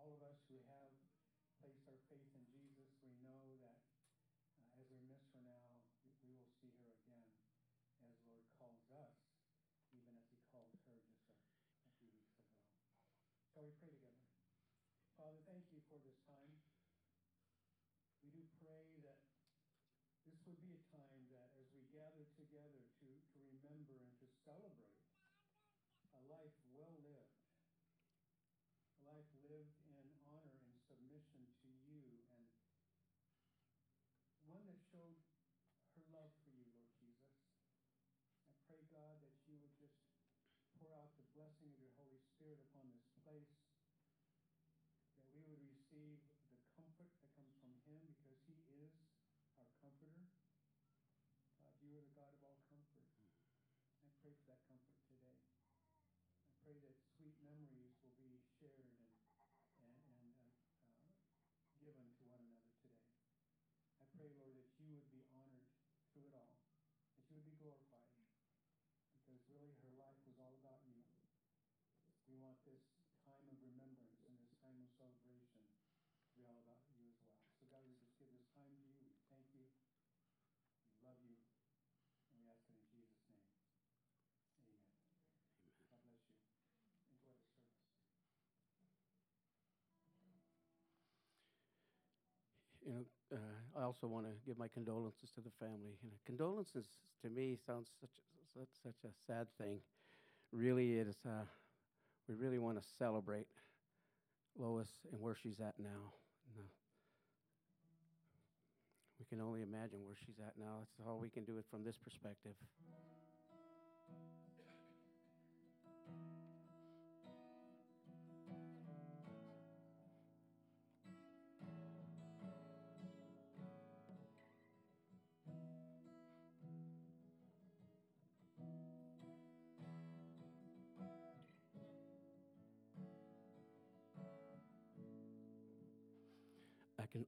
all of us who have placed our faith in Jesus, we know that uh, as we miss her now, we will see her again as Lord calls us, even as he called her just a, a few weeks ago. Shall we pray together? Father, thank you for this time. We do pray that this would be a time that as we gather together to, to remember and to celebrate a life well lived, a life lived in honor and submission to you, and one that showed her love for you, Lord Jesus. I pray, God, that you would just pour out the blessing of your Holy Spirit upon this place, that we would receive the comfort that comes from him because he is our comforter. God, you are the God of all comfort. I pray for that comfort today I pray that sweet memories will be shared and, and uh, uh, given to one another today. I pray, Lord, that you would be honored through it all, that you would be glorified, because really her life was all about you. We want this time of remembrance and this time of celebration to be all about you as well. So, God, we just give this time to you. We thank you. We love you. And we ask it in Jesus' name. Amen. Amen. God bless you. you know, uh, I also want to give my condolences to the family. You know, condolences to me sounds such such, such a sad thing. Really, it is. Uh, we really want to celebrate Lois and where she's at now. No. We can only imagine where she's at now. That's all we can do it from this perspective.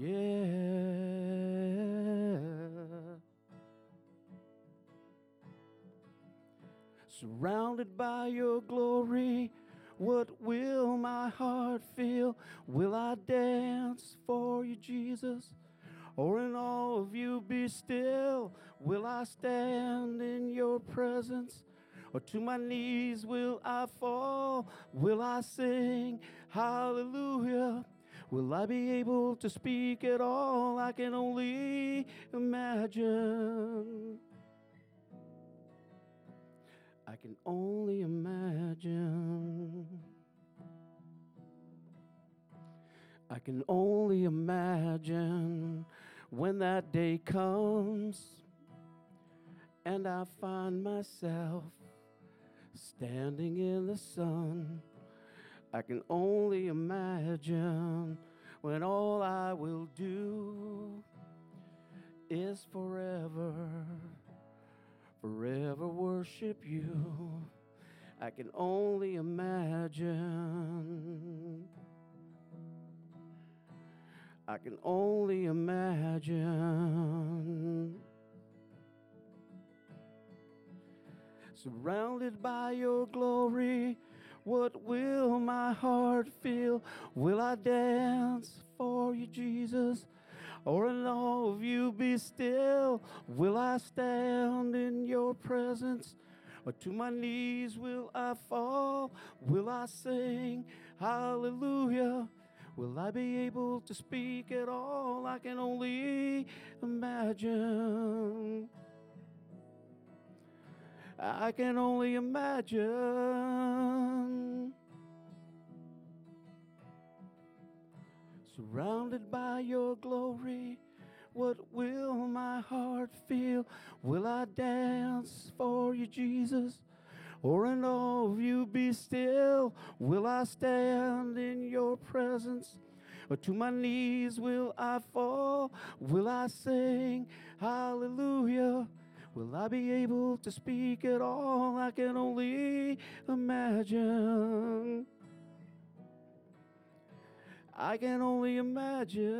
Yeah. Surrounded by your glory, what will my heart feel? Will I dance for you, Jesus? Or in all of you be still? Will I stand in your presence? Or to my knees will I fall? Will I sing hallelujah? Will I be able to speak at all? I can only imagine. I can only imagine. I can only imagine when that day comes and I find myself standing in the sun I can only imagine when all I will do is forever, forever worship you. I can only imagine. I can only imagine. Surrounded by your glory what will my heart feel? Will I dance for you, Jesus? Or in of you be still? Will I stand in your presence? Or to my knees will I fall? Will I sing hallelujah? Will I be able to speak at all? I can only imagine. I can only imagine. Surrounded by your glory, what will my heart feel? Will I dance for you, Jesus? or in awe of you be still. Will I stand in your presence? Or to my knees will I fall? Will I sing hallelujah? Will I be able to speak at all? I can only imagine. I can only imagine.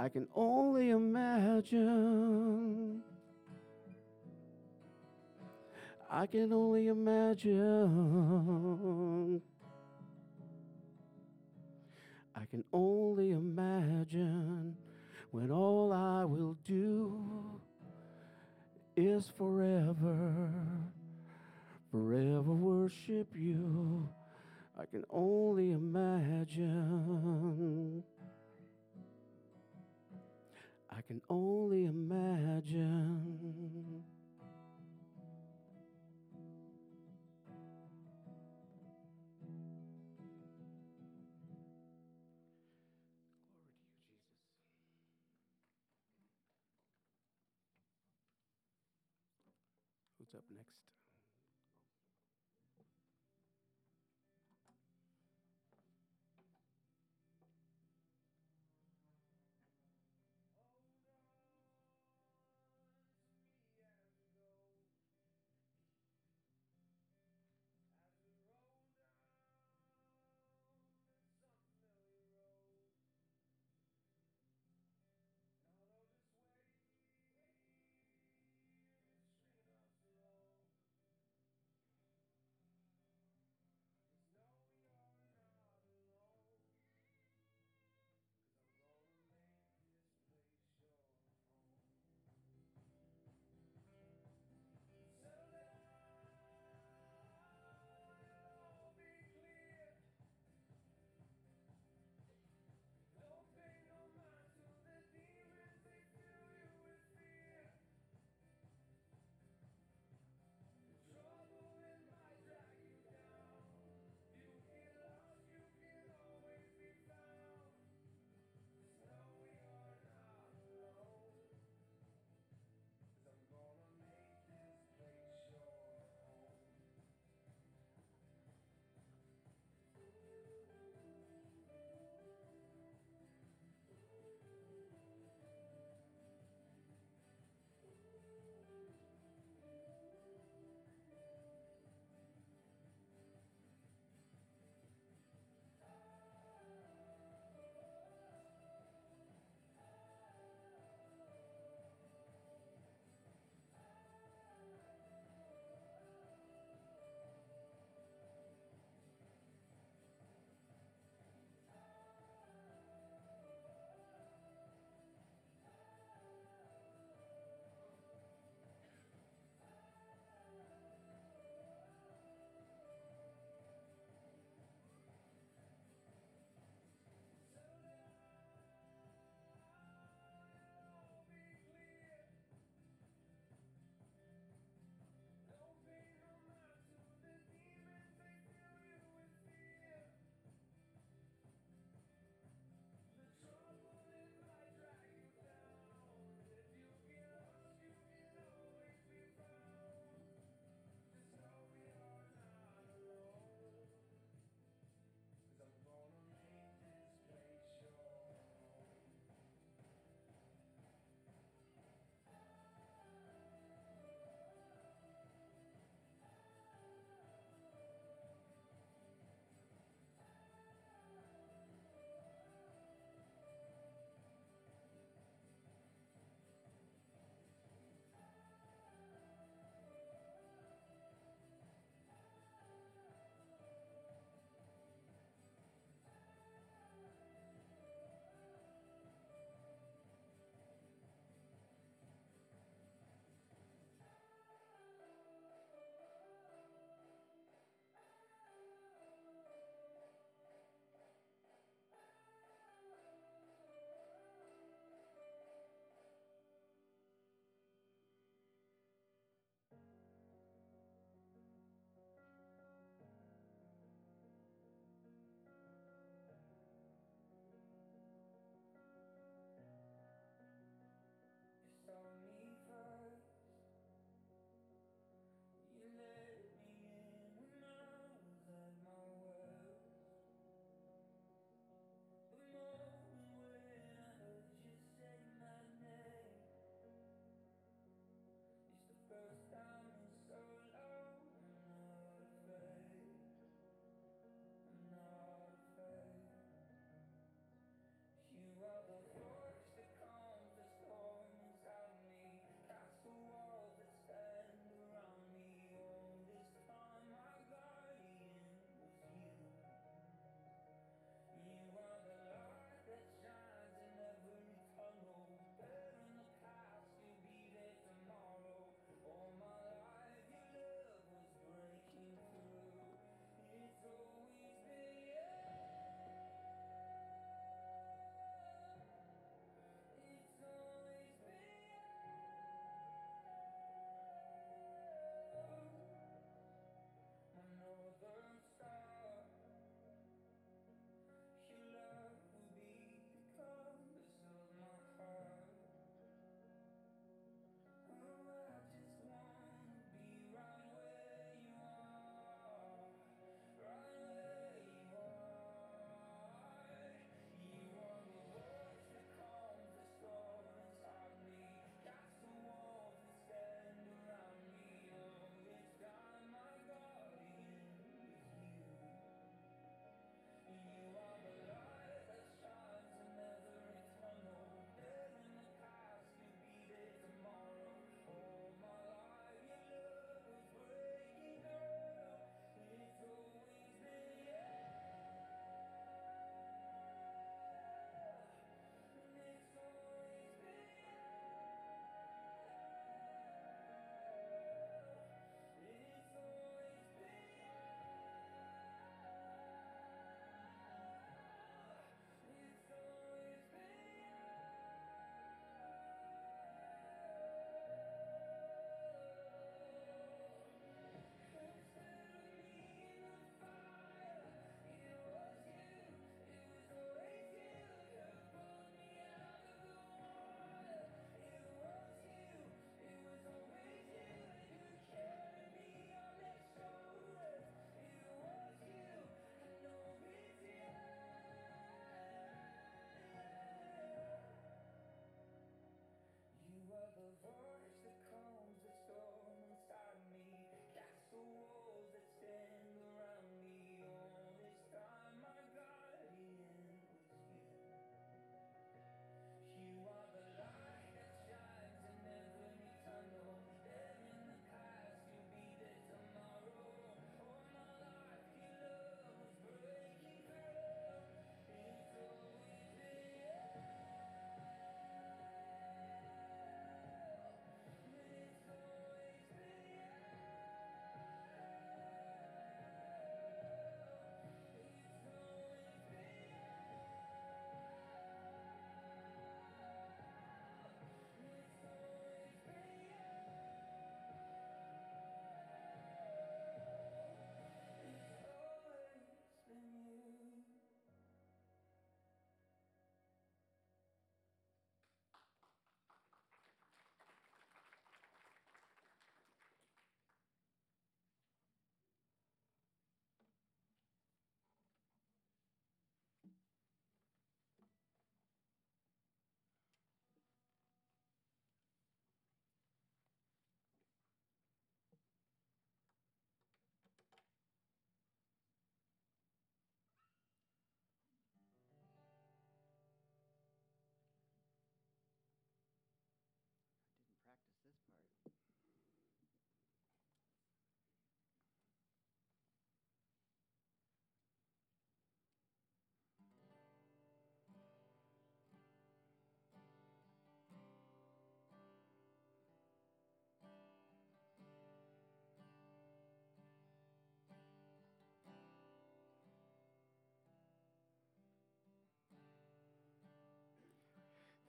I can only imagine. I can only imagine. I can only imagine when all I will do is forever, forever worship you. I can only imagine. I can only imagine.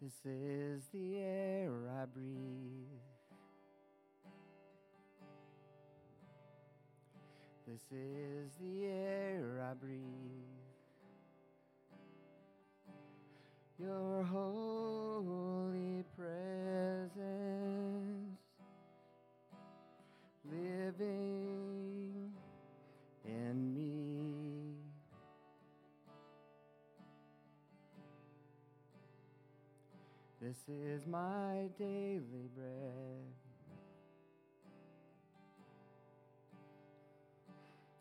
This is the air I breathe. This is the air I breathe. Your holy This is my daily bread.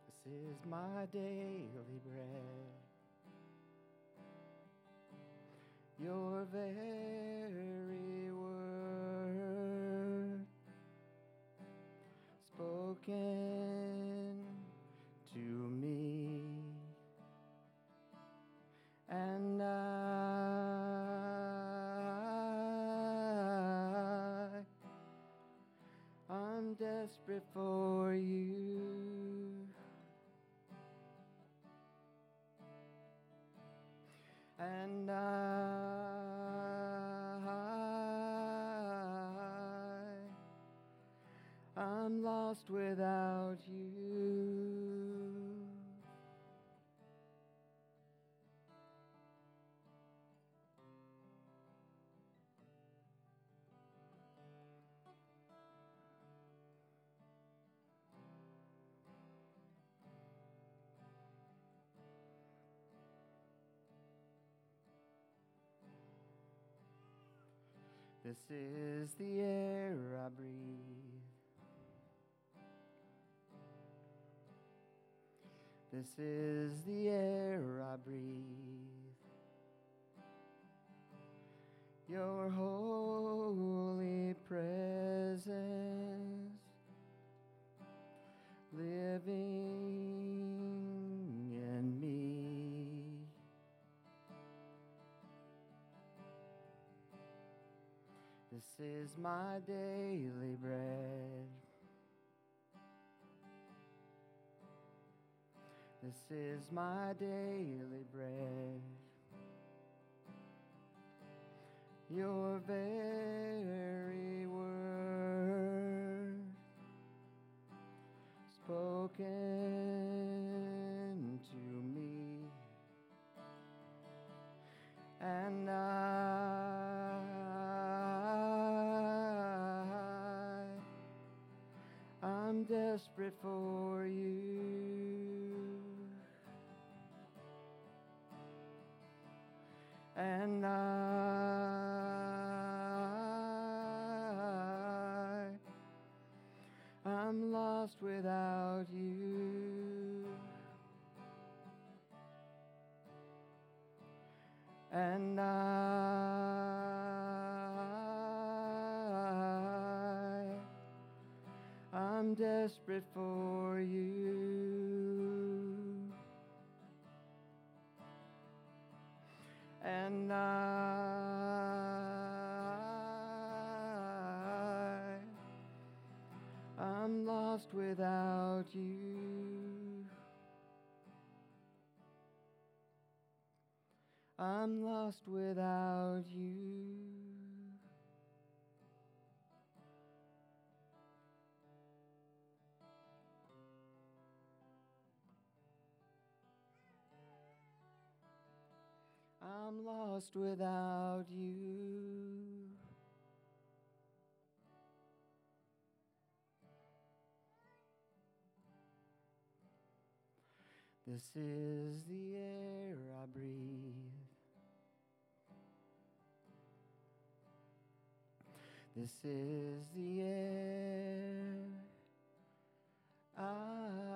This is my daily bread. Your very word spoken This is the air I breathe. This is the air I breathe. Your holy presence living This is my daily bread. This is my daily bread. Your very word spoken to me, and I, desperate for you. and I, I'm lost without you. And I, desperate for you. and I, I'm lost without you. I'm lost without you. I'm lost without you. This is the air I breathe. This is the air I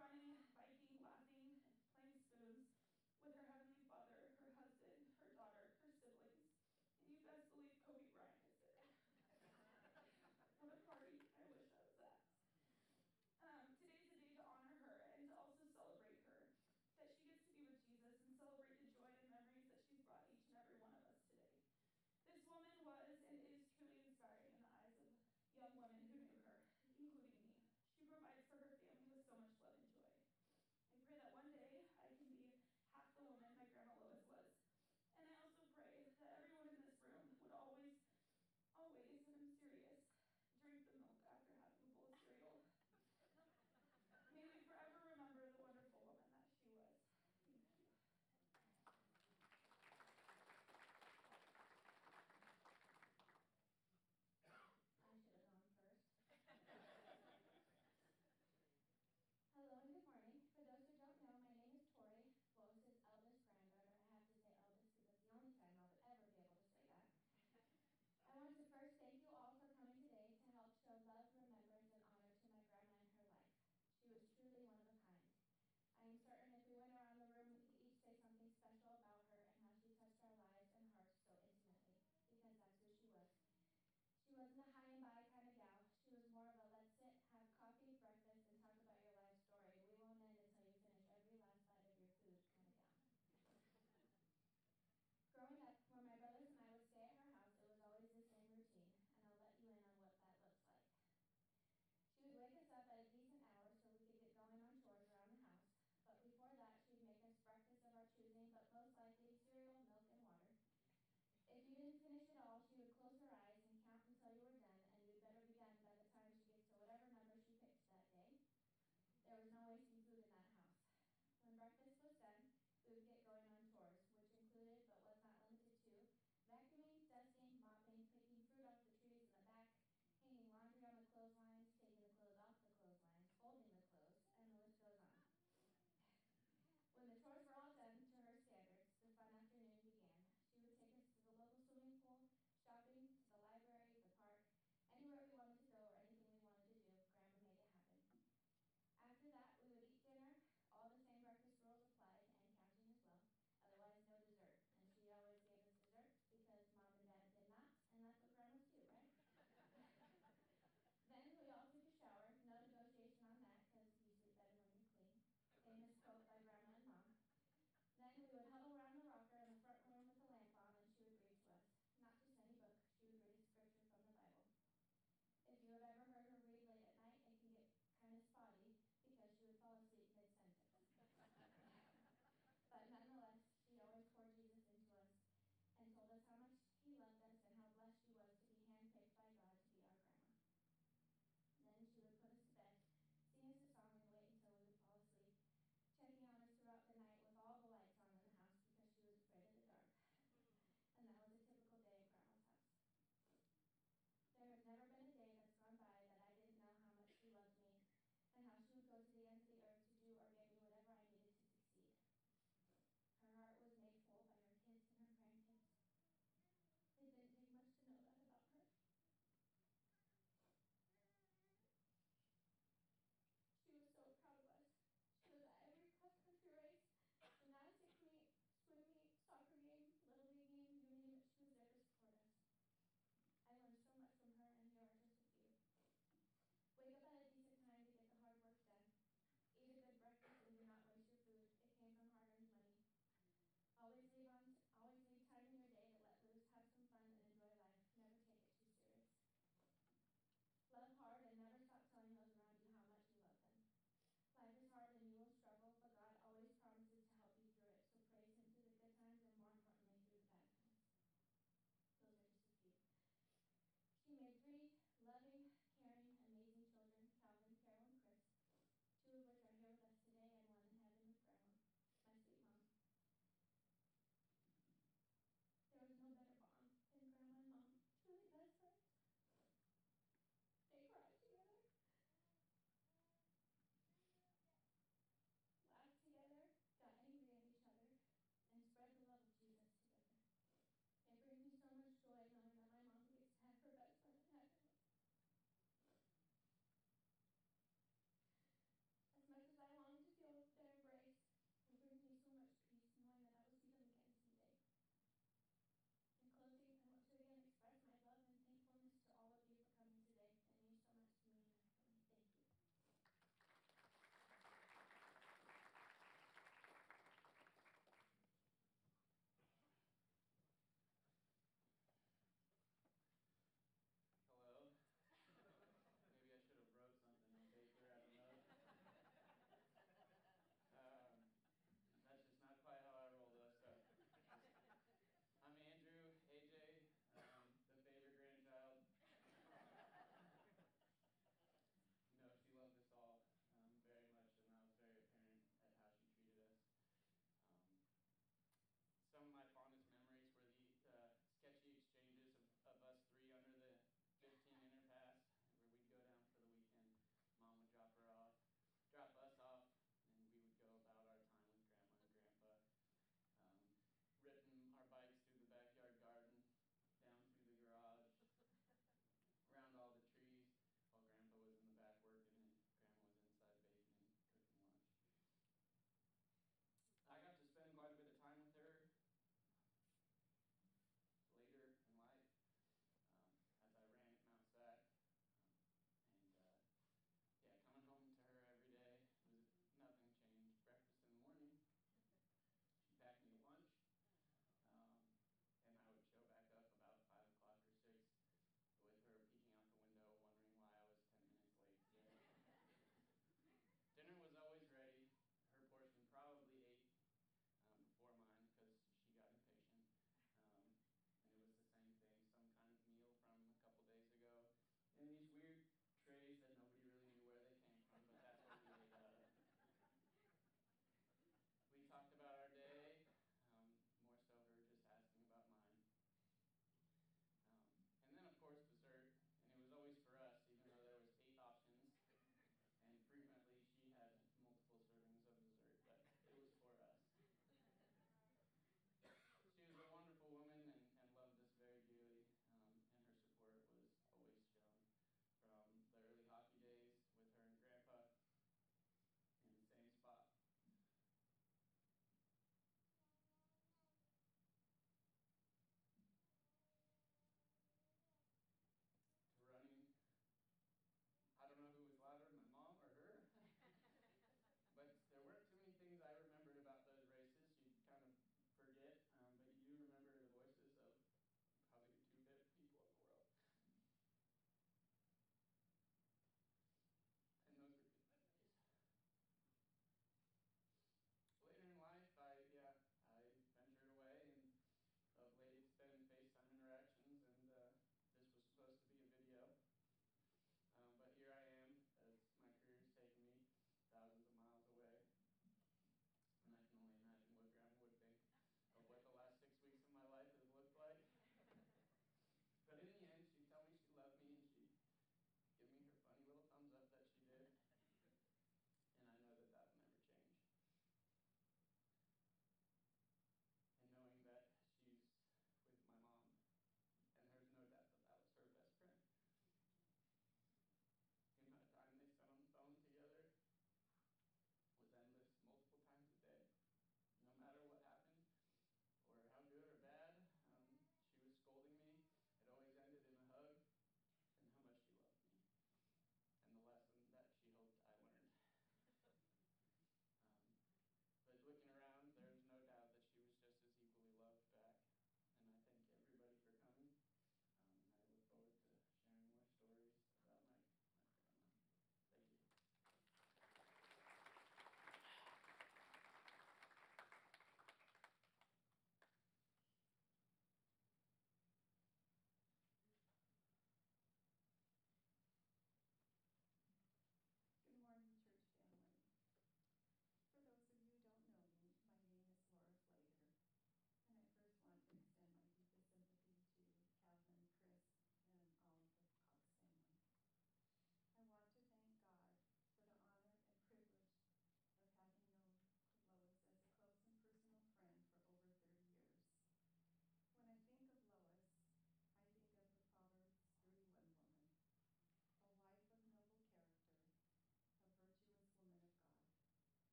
running,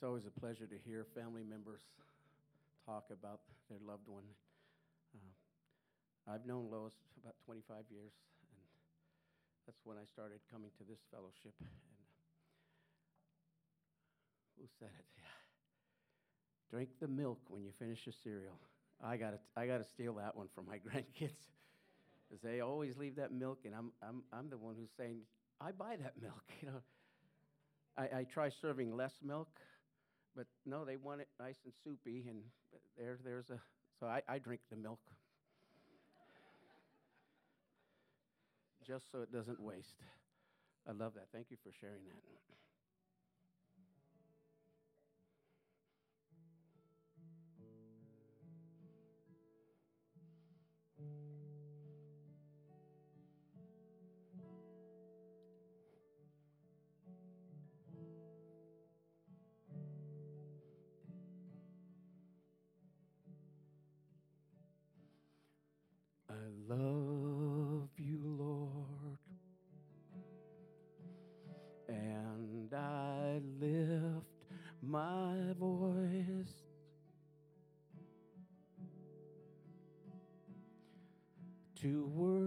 it's always a pleasure to hear family members talk about their loved one. Uh, I've known Lois about 25 years, and that's when I started coming to this fellowship. And who said it? Yeah. Drink the milk when you finish your cereal. I got to I got to steal that one from my grandkids, because they always leave that milk, and I'm I'm I'm the one who's saying I buy that milk. You know, I, I try serving less milk, but no, they want it nice and soupy, and there there's a so I, I drink the milk. Just so it doesn't waste. I love that. Thank you for sharing that. To worship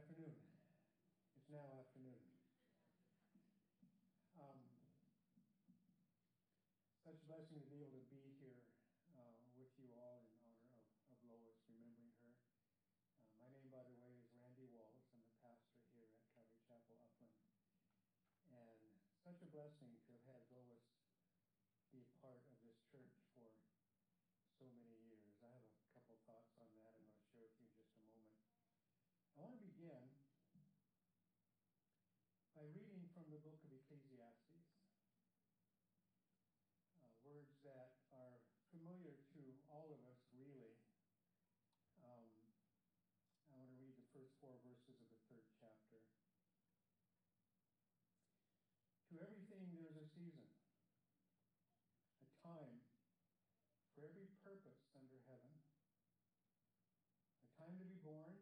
afternoon. It's now afternoon. Um, such a blessing to be able to be here uh, with you all in honor of, of Lois, remembering her. Uh, my name, by the way, is Randy Wallace. I'm the pastor here at Calvary Chapel Upland. And such a blessing to have had Lois be part of this church for so many years. I have a couple thoughts on that and I'm going to share with you in just a moment. I want to begin by reading from the book of Ecclesiastes. Uh, words that are familiar to all of us. We season, a time for every purpose under heaven, a time to be born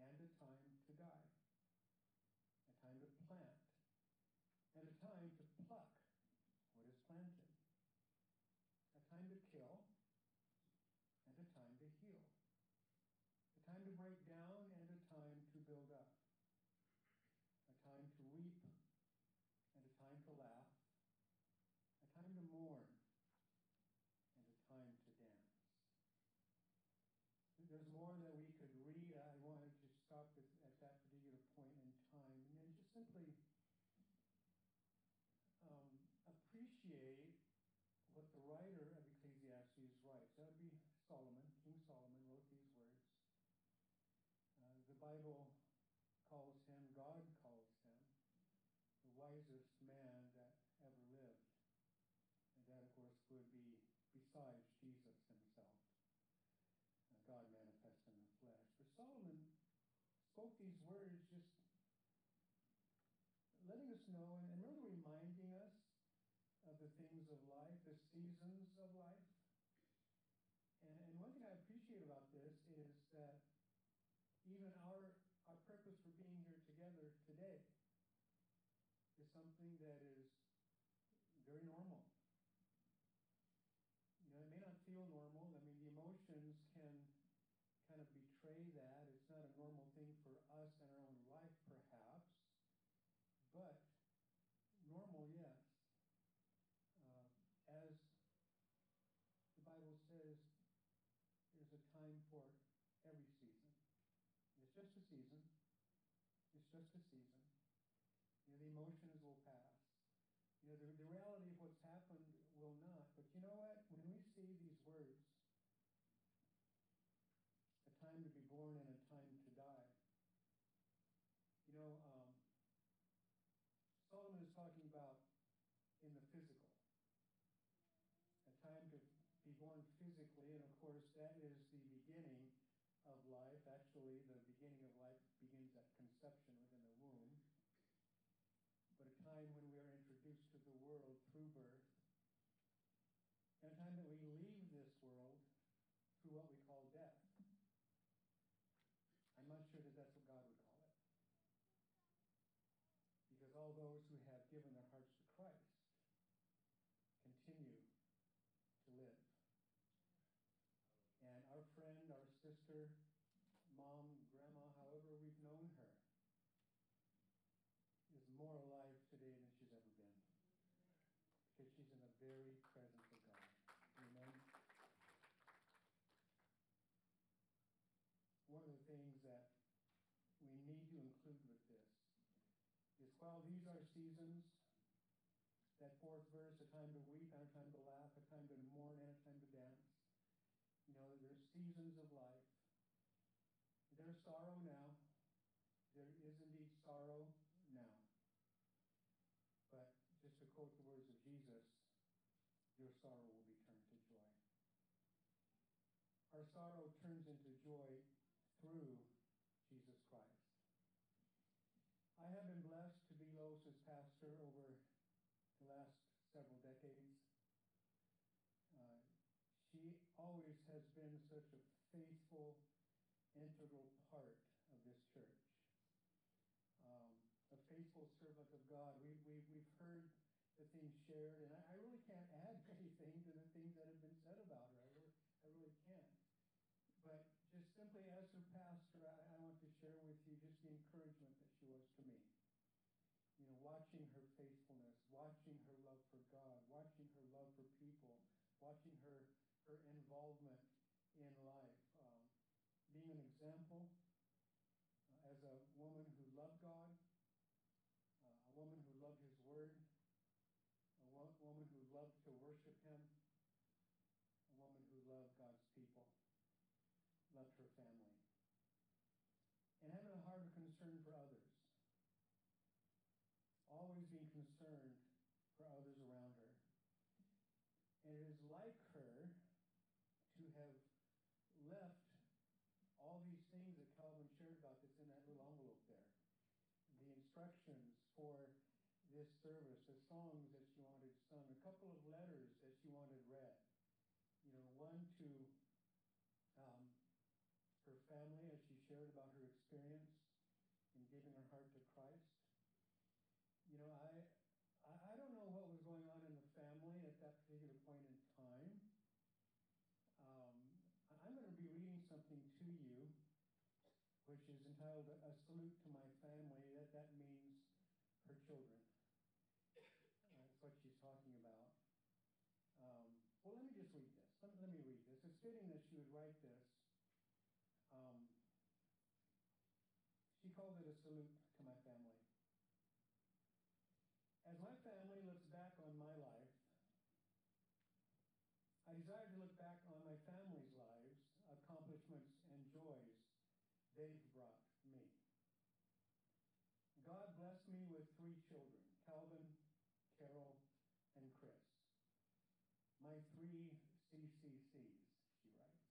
and a time to die, a time to plant and a time to pluck what is planted, a time to kill and a time to heal, a time to break down and a time to build up, a time to weep and a time to laugh, a time to mourn and a time to dance. There's more that we could read. I wanted to stop at, at that particular point in time and then just simply um, appreciate what the writer of Ecclesiastes writes. That would be Solomon. King Solomon wrote these words. Uh, the Bible calls him, God calls him, the wisest man that ever lived. And that, of course, would be besides Jesus himself, uh, God manifest in the flesh. But Solomon spoke these words just letting us know and, and really reminding us of the things of life, the seasons of life. Appreciate about this is that even our, our purpose for being here together today is something that is very normal. You know, it may not feel normal. I mean, the emotions can kind of betray that. It's not a normal thing for us in our own life, perhaps. But normal, yes. Uh, as the Bible says, there's a time every season. It's just a season. It's just a season. You know, the emotions will pass. You know, the, the reality of what's happened will not. But you know what? When we see these words, a time to be born and a time to die, you know, um, Solomon is talking about in the physical. A time to be born physically, and of course, that is the beginning of Actually, the beginning of life begins at conception within the womb. But a time when we are introduced to the world through birth, and a time that we leave this world through what we call death. I'm not sure that that's what God would call it. because all those who have given their hearts to Christ continue to live. And our friend, our sister, mom, grandma, however we've known her, is more alive today than she's ever been. Because she's in the very presence of God. Amen. One of the things that we need to include with this is while these are seasons, that fourth verse, a time to weep and a time to laugh, a time to mourn and a time to dance. You know, there's seasons of life. There's sorrow now. There is indeed sorrow now. But just to quote the words of Jesus, your sorrow will be turned to joy. Our sorrow turns into joy through Jesus Christ. I have been blessed to be Lois's pastor over the last several decades. Uh, she always has been such a faithful, integral part of this church. Um, a faithful servant of God. We, we, the things shared, and I, I, really can't add anything to the things that have been said about her. I really, I really can't. But just simply as her pastor, I, I want to share with you just the encouragement that she was to me. You know, watching her faithfulness, watching her love for God, watching her love for people, watching her her involvement in life, um, being an example uh, as a woman who loved God, uh, a woman who loved His Word, a wo- woman who loved to worship Him, a woman who loved God's people loved her family. And having a heart of concern for others. Always being concerned for others around her. And it is like her to have left all these things that Calvin shared about that's in that little envelope there. The instructions for this service, the songs that she wanted sung, a couple of letters that she wanted read. You know, one to um, her family as she shared about her experience in giving her heart to Christ. You know, I, I don't know what was going on in the family at that particular point in time. Um, I'm going to be reading something to you, which is entitled "A Salute to My Family." That that means her children. That's what she's talking about. Um, well, let me just read this. Let, let, me read this. It's fitting that she would write this. Um, she called it a salute to my family. As my family looks back on my life, I desire to look back on my family's lives, accomplishments, and joys they've brought me. God blessed me with three children Calvin, Carol, and Chris. My three CCCs, she writes.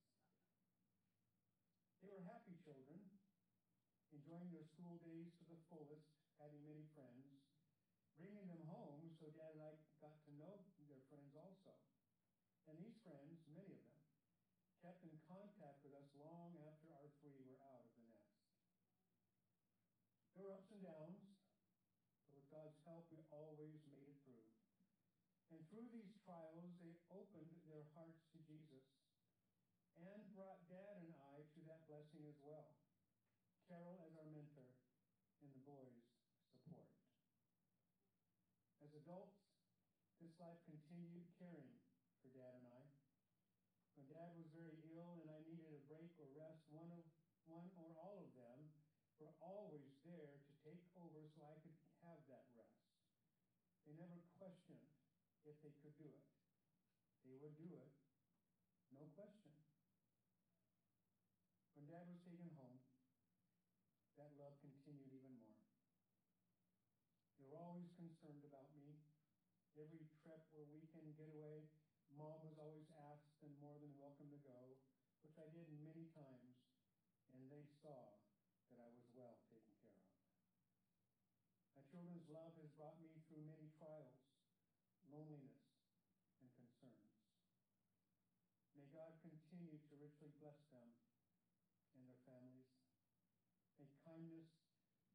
They were happy children, enjoying their school days to the fullest, having many friends, bringing them home so Dad and I got to know their friends also. And these friends, many of them, kept in contact with us long after our three were out of the nest. There were ups and downs, but with God's help, we always made it through. And through these trials, they opened their hearts to Jesus and brought Dad and I to that blessing as well. Carol as our mentor and the boys' support. As adults, this life continued caring for Dad and I. When Dad was very ill and I needed a break or rest, one of one or all of them were always there to take over so I could have that rest. They never questioned if they could do it. They would do it, no question. When Dad was taken home, that love continued even more. They were always concerned about me. Every trip or weekend getaway, Mom was always asked and more than welcome to go, which I did many times, and they saw that I was well taken care of. My children's love has brought me through many trials, loneliness, and concerns. May God continue to richly bless them and their families. May kindness,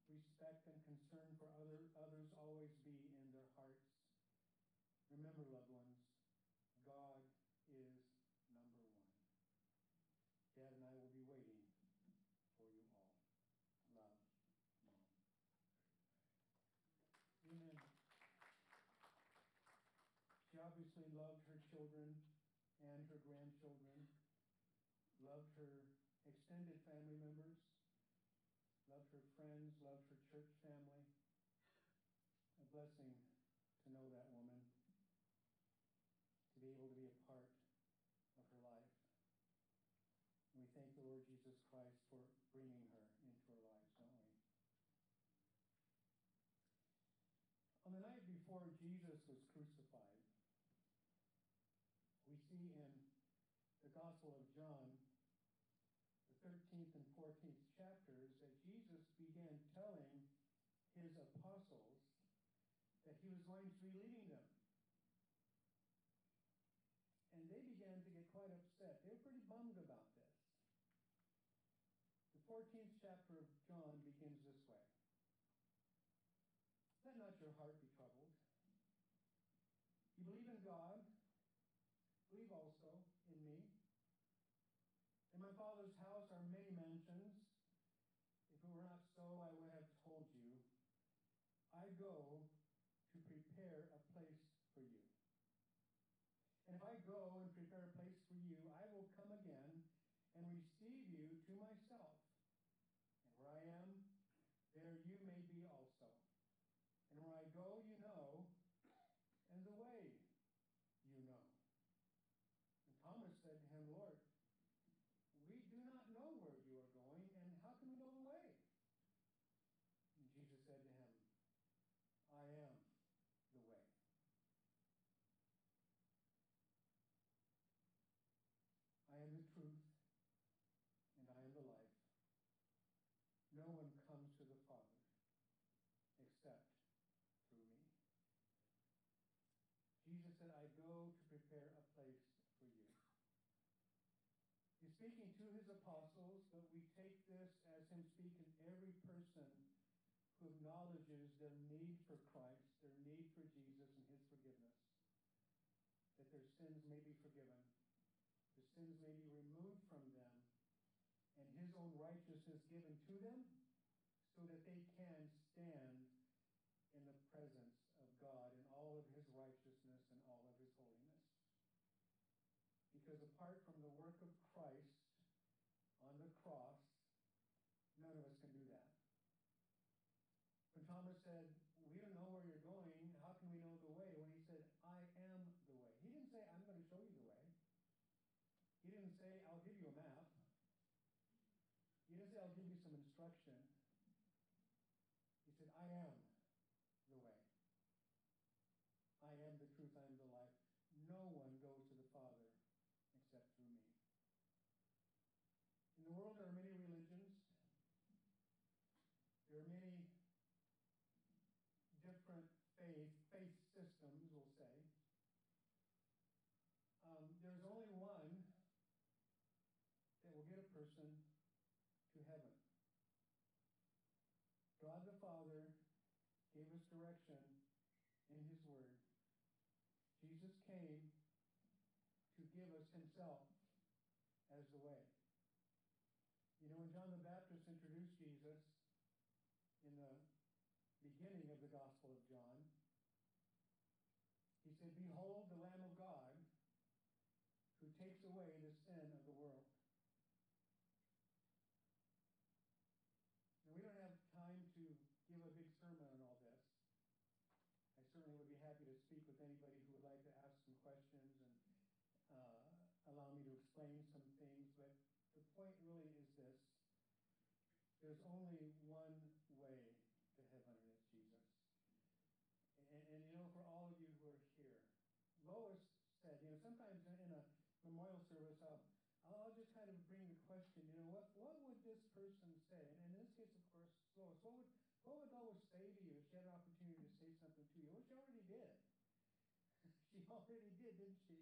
respect, and concern for other, others always be in their hearts. Remember, loved ones, God is number one. Dad and I will be waiting for you all. Love, Mom. Amen. She obviously loved her children and her grandchildren, loved her extended family members, loved her friends, loved her church family. A blessing to know that woman, to be able to be a part of her life. And we thank the Lord Jesus Christ for bringing her into our lives, don't we? On the night before Jesus was crucified, see in the Gospel of John the 13th and 14th chapters that Jesus began telling his apostles that he was going to be leaving them. And they began to get quite upset. They were pretty bummed about this. The 14th chapter of John begins this way Let not your heart be troubled. You believe in God, believe also in me. In my Father's house are many mansions. If it were not so, I would have told you. I go to prepare a place for you. And if I go and prepare a place for you, I will come again and receive you to myself. And where I am, there you may be also. And where I go, you one comes to the Father except through me. Jesus said, I go to prepare a place for you. He's speaking to his apostles, but we take this as him speaking every person who acknowledges their need for Christ, their need for Jesus and his forgiveness, that their sins may be forgiven, their sins may be removed from them, and his own righteousness given to them so that they can stand in the presence of God in all of his righteousness and all of his holiness. Because apart from the work of Christ on the cross, none of us can do that. When Thomas said, We don't know where you're going, how can we know the way? When he said, I am the way. He didn't say, I'm going to show you the way. He didn't say, I'll give you a map. He didn't say, I'll give you some instruction. He said, I am the way. I am the truth, I am the life. No one goes to the Father except through me. In the world, there are many religions. There are many different faith, faith systems, we'll say. Um, there's only one that will get a person to heaven. God the Father gave us direction in His Word. Jesus came to give us Himself as the way. You know, when John the Baptist introduced Jesus in the beginning of the Gospel of John, he said, Behold the Lamb of God who takes away the sin of the world. Now, we don't have time to give a big sermon on all this. I certainly would be happy to speak with anybody who would like to ask some questions and uh, allow me to explain some things, but the point really is. There's only one way to heaven, and it's Jesus. And, and, you know, for all of you who are here, Lois said, you know, sometimes in a memorial service, I'll, I'll just kind of bring the question, you know, what, what would this person say? And in this case, of course, Lois, what would, what would Lois say to you if she had an opportunity to say something to you? Well, she already did. she already did, didn't she?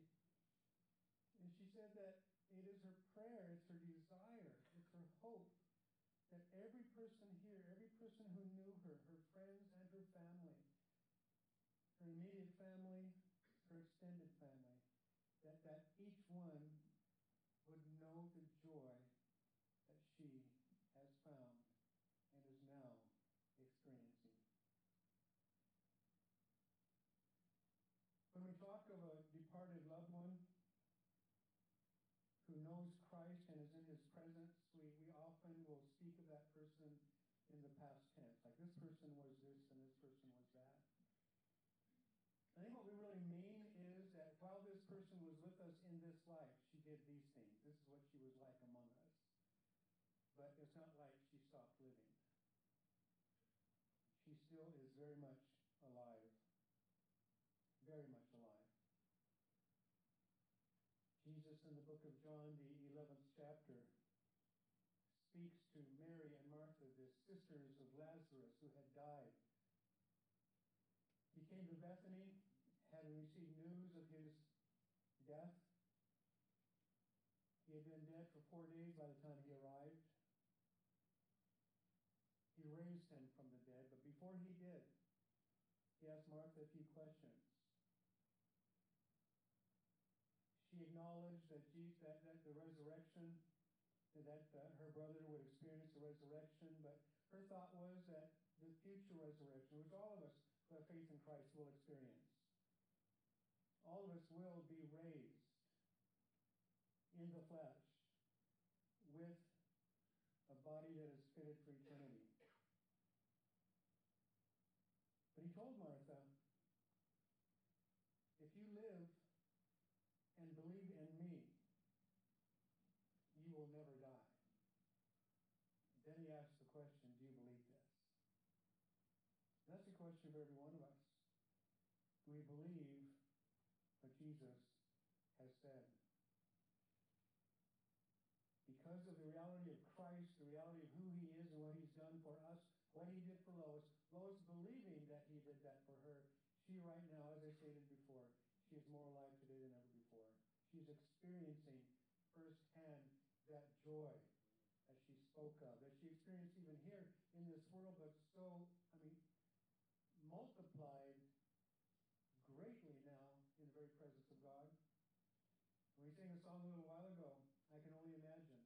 And she said that it is her prayer, it's her desire, it's her hope that every person here, every person who knew her, her friends and her family, her immediate family, her extended family, that, that each one would know the joy that she has found and is now experiencing. When we talk of a departed loved one who knows Christ and is in his presence, we, we often will speak of that person in the past tense. Like this person was this and this person was that. I think what we really mean is that while this person was with us in this life, she did these things. This is what she was like among us. But it's not like she stopped living she still is very much alive. Very much alive. Jesus in the book of John, the 11th chapter, speaks to Mary sisters of Lazarus who had died. He came to Bethany, having received news of his death. He had been dead for four days by the time he arrived. He raised him from the dead, but before he did, he asked Martha a few questions. She acknowledged that, Jesus, that, that the resurrection, that uh, her brother would experience the resurrection, but her thought was that the future resurrection, which all of us who have faith in Christ will experience, all of us will be raised in the flesh with a body that is fitted for eternity. But he told Martha, if you live and believe in me, you will never die. Then he asked the question, do you believe this? That's the question for every one of us. Do we believe what Jesus has said? Because of the reality of Christ, the reality of who he is and what he's done for us, what he did for Lois, Lois believing that he did that for her, she right now, as I stated before, she is more alive today than ever before. She's experiencing firsthand that joy that she spoke of, that she experienced even here in this world, but so, multiplied greatly now in the very presence of God. We sang a song a little while ago, I can only imagine.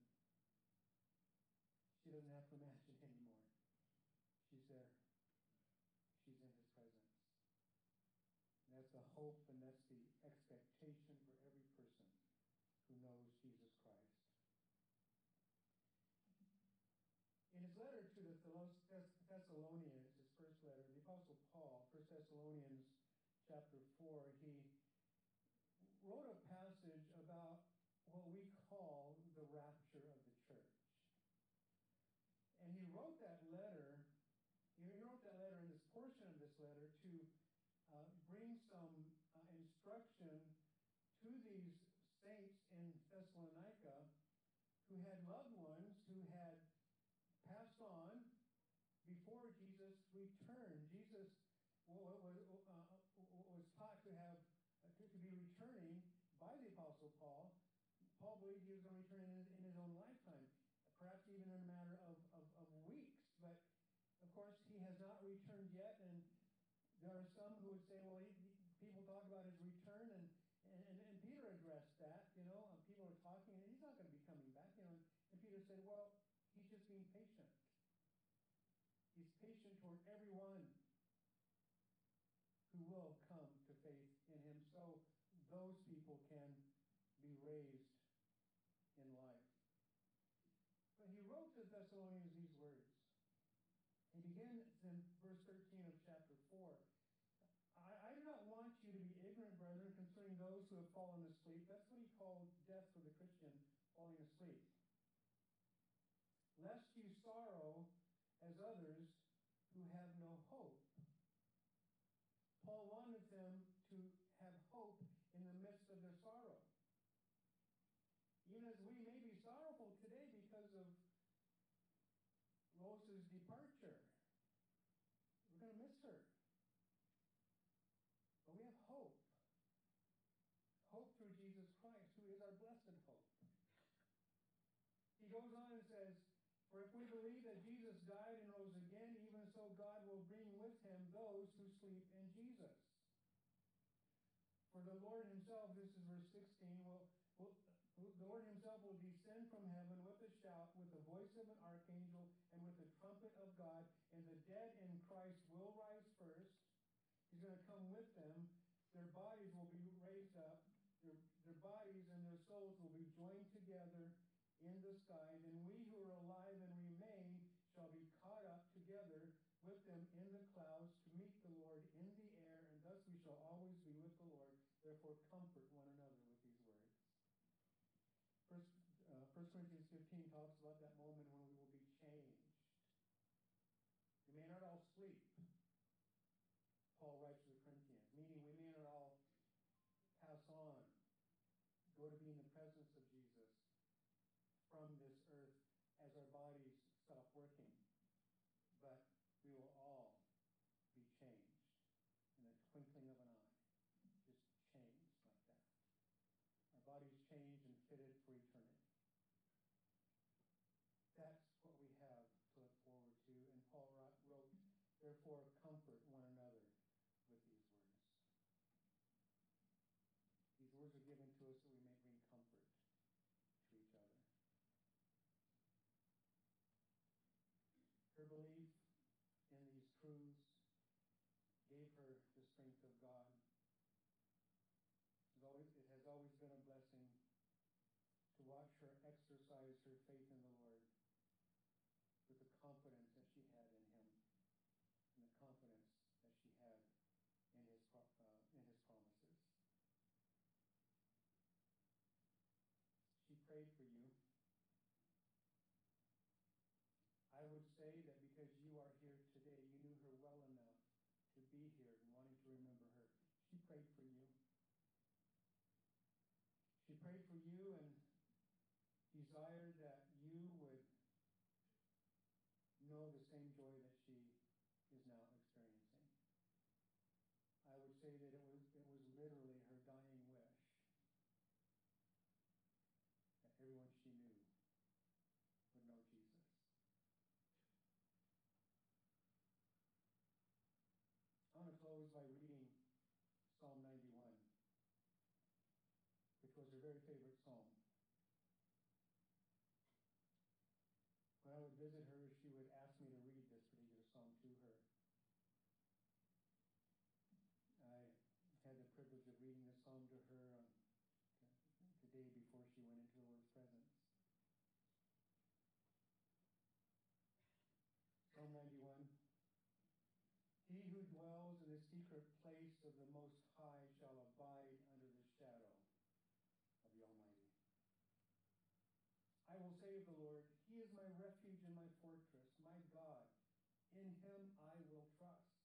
She doesn't have to imagine anymore. She's there. She's in his presence. And that's the hope and that's the expectation for every person who knows Jesus Christ. In his letter to the Thessalonians, his first letter, the Apostle Paul, 1 Thessalonians chapter 4, he wrote a passage about what we call the rapture of the church. And he wrote that letter, he wrote that letter in this portion of this letter to uh, bring some uh, instruction to these saints in Thessalonica who had loved ones who had passed on before Jesus returned. Jesus was, uh, was taught to have to be returning by the Apostle Paul. Paul believed he was going to return in his, in his own lifetime, perhaps even in a matter of, of, of weeks. But of course, he has not returned yet, and there are some who would say, well, he, he, people talk about his return, and, and, and Peter addressed that. You know, and people are talking, and he's not going to be coming back. You know, and, and Peter said, well, he's just being patient. He's patient toward everyone who will come to faith in him so those people can be raised in life. But he wrote to the Thessalonians these words. He begins in verse 13 of chapter 4. I, I do not want you to be ignorant, brethren, concerning those who have fallen asleep. That's what he called death for the Christian, falling asleep. Lest you sorrow as others who have no hope. Paul wanted them to have hope in the midst of their sorrow. Even as we may be sorrowful today because of Lois's departure, we're going to miss her. But we have hope. Hope through Jesus Christ, who is our blessed hope. He goes on and says, For if we believe that Jesus died and rose again, even so God will bring with him those who sleep in Jesus. For the Lord himself, this is verse 16, will, will the Lord himself will descend from heaven with a shout, with the voice of an archangel, and with the trumpet of God, and the dead in Christ will rise first. He's going to come with them. Their bodies will be raised up. Their, their bodies and their souls will be joined together in the sky. Then we who are alive and remain shall be caught up together with them in the clouds to meet the Lord in the air, and thus we shall always be with the Lord. Therefore, comfort one another with these words. First, uh, 1 Corinthians 15 talks about that moment when we will be changed. We may not all sleep, Paul writes to the Corinthians, meaning we may not all pass on, go to be in the presence of Jesus from this earth as our bodies stop working. But we will all be changed in the twinkling of an eye. Just changed bodies changed fitted for eternity. That's what we have to look forward to. And Paul wrote, Therefore, comfort one another with these words. These words are given to us so we may bring comfort to each other. Her belief in these truths gave her the strength of God always, it has always been a blessing to watch her exercise her faith in the Lord with the confidence that she had in Him and the confidence that she had uh, in his promises. She prayed for you. I would say that because you are here today, you knew her well enough to be here and wanting to remember her. She prayed for you. She prayed for you and desired that you would know the same joy that she is now experiencing stated it was, it was literally her dying wish that everyone she knew would know Jesus. I want to close by reading Psalm 91, which was her very favorite psalm. When I would visit her, psalm to her um, on the day before she went into the Lord's presence. Psalm 91. He who dwells in the secret place of the Most High shall abide under the shadow of the Almighty. I will say of the Lord, He is my refuge and my fortress, God. In Him I will trust.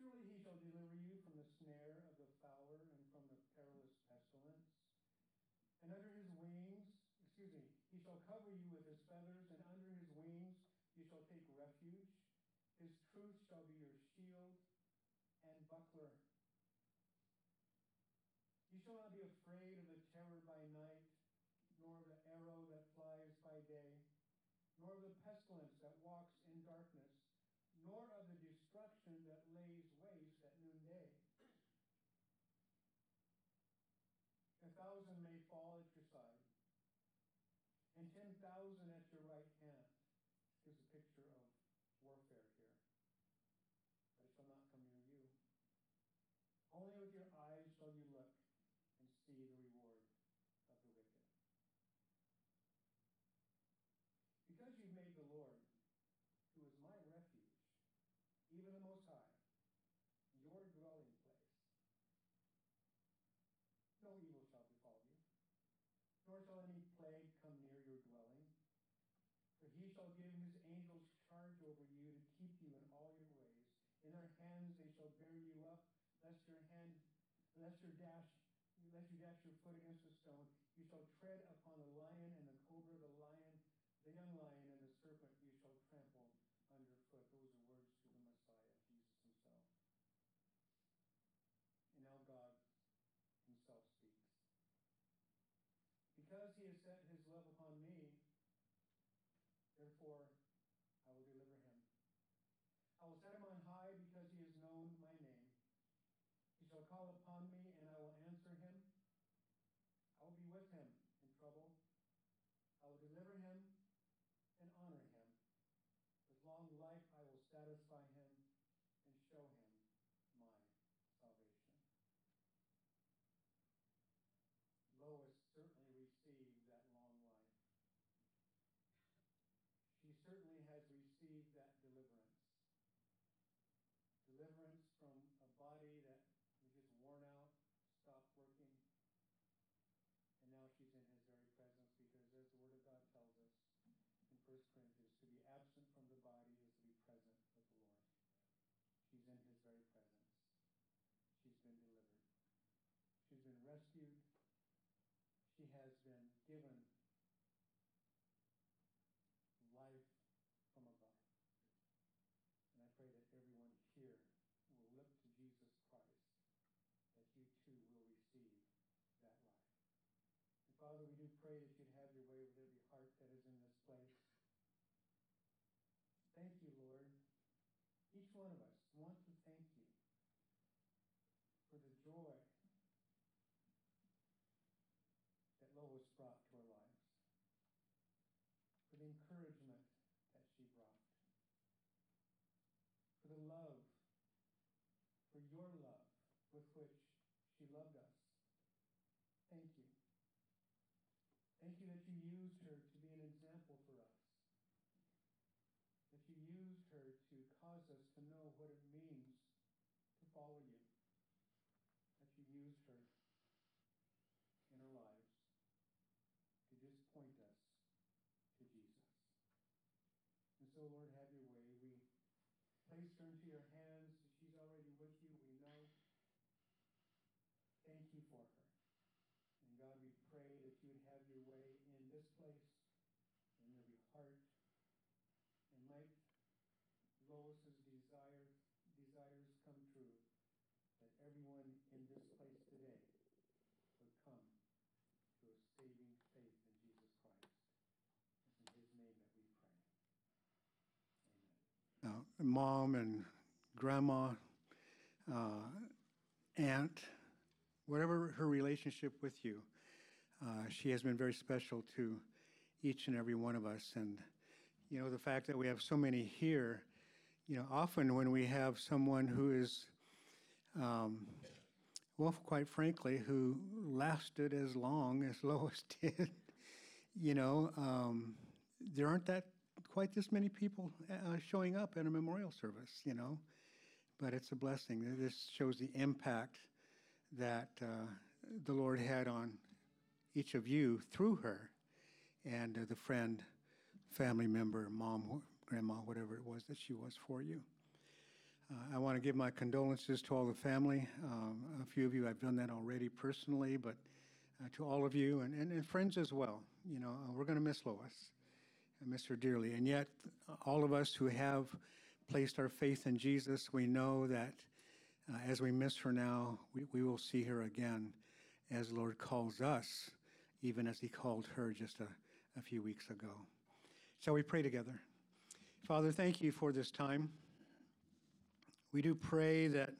Surely He shall deliver you from the snare of the fowler and from the perilous pestilence. And under His wings, excuse me, He shall cover you with His feathers, and under His wings you shall take refuge. His truth shall be your shield and buckler. You shall not be afraid of the terror by night, nor of the arrow that flies by day, nor of the pestilence that walks in darkness, nor of the destruction that lays waste at noonday. A thousand may fall at your side, and ten thousand at your right hand. Gives a picture of warfare here. But it shall not come near you. Only with your eyes shall you look and see the reward of the wicked. Because you've made the Lord, who is my refuge, even the Most High, your dwelling place, no evil shall befall you, nor shall any plague come near your dwelling. For he shall give his angels charge over you to keep you in all your ways. In their hands they shall bear you up, lest your hand, lest your dash, lest you dash your foot against a stone. You shall tread upon the lion and the cobra, the lion, the young lion and the serpent you shall trample underfoot. Those are words to the Messiah, Jesus himself. And now God himself speaks. Because he has set his Therefore, I will deliver him. I will set him on high because he has known my name. He shall call upon me, and I will answer him. I will be with him in trouble. I will deliver him and honor him. With long life, I will satisfy him and show him my salvation. Lois certainly received that long life she certainly has received that deliverance. Deliverance from a body that was just worn out, stopped working. And now she's in his very presence because, as the Word of God tells us in 1 Corinthians, to be absent from the body is to be present with the Lord. She's in his very presence. She's been delivered. She's been rescued. She has been given life from above. And I pray that everyone here will look to Jesus Christ, that you too will receive that life. And Father, we do pray that you'd have your way with every heart that is in this place. Thank you, Lord. Each one of us wants to thank you for the joy that Lois brought to our lives for the encouragement that she brought, for the love, for your love with which she loved us. Thank you. Thank you that you used her to be an example for us. That you used her to cause us to know what it means to follow you. That you used her in our lives to just point us to Jesus. And so, Lord, have your way. We place her into your hands. She's already with you, we know. Thank you for her. And God, we pray that you would have your way in this place, in every heart. And might Lois's desire, desires come true, that everyone in this place today would come to a saving faith in Jesus Christ in his name that we pray. Now, mom and grandma, uh, aunt, whatever her relationship with you, uh, she has been very special to each and every one of us. And, you know, the fact that we have so many here, you know, often when we have someone who is, um, well, quite frankly, who lasted as long as Lois did, you know, um, there aren't that quite this many people uh, showing up at a memorial service, you know, but it's a blessing. This shows the impact that uh, the Lord had on each of you through her and uh, the friend, family member, mom, grandma, whatever it was that she was for you. Uh, I want to give my condolences to all the family. Um, a few of you, I've done that already personally, but uh, to all of you and, and, and, friends as well. You know, uh, we're going to miss Lois. I miss her dearly. And yet, all of us who have placed our faith in Jesus, we know that uh, as we miss her now, we, we will see her again as the Lord calls us, even as He called her just a, a few weeks ago. Shall we pray together? Father, thank you for this time. We do pray that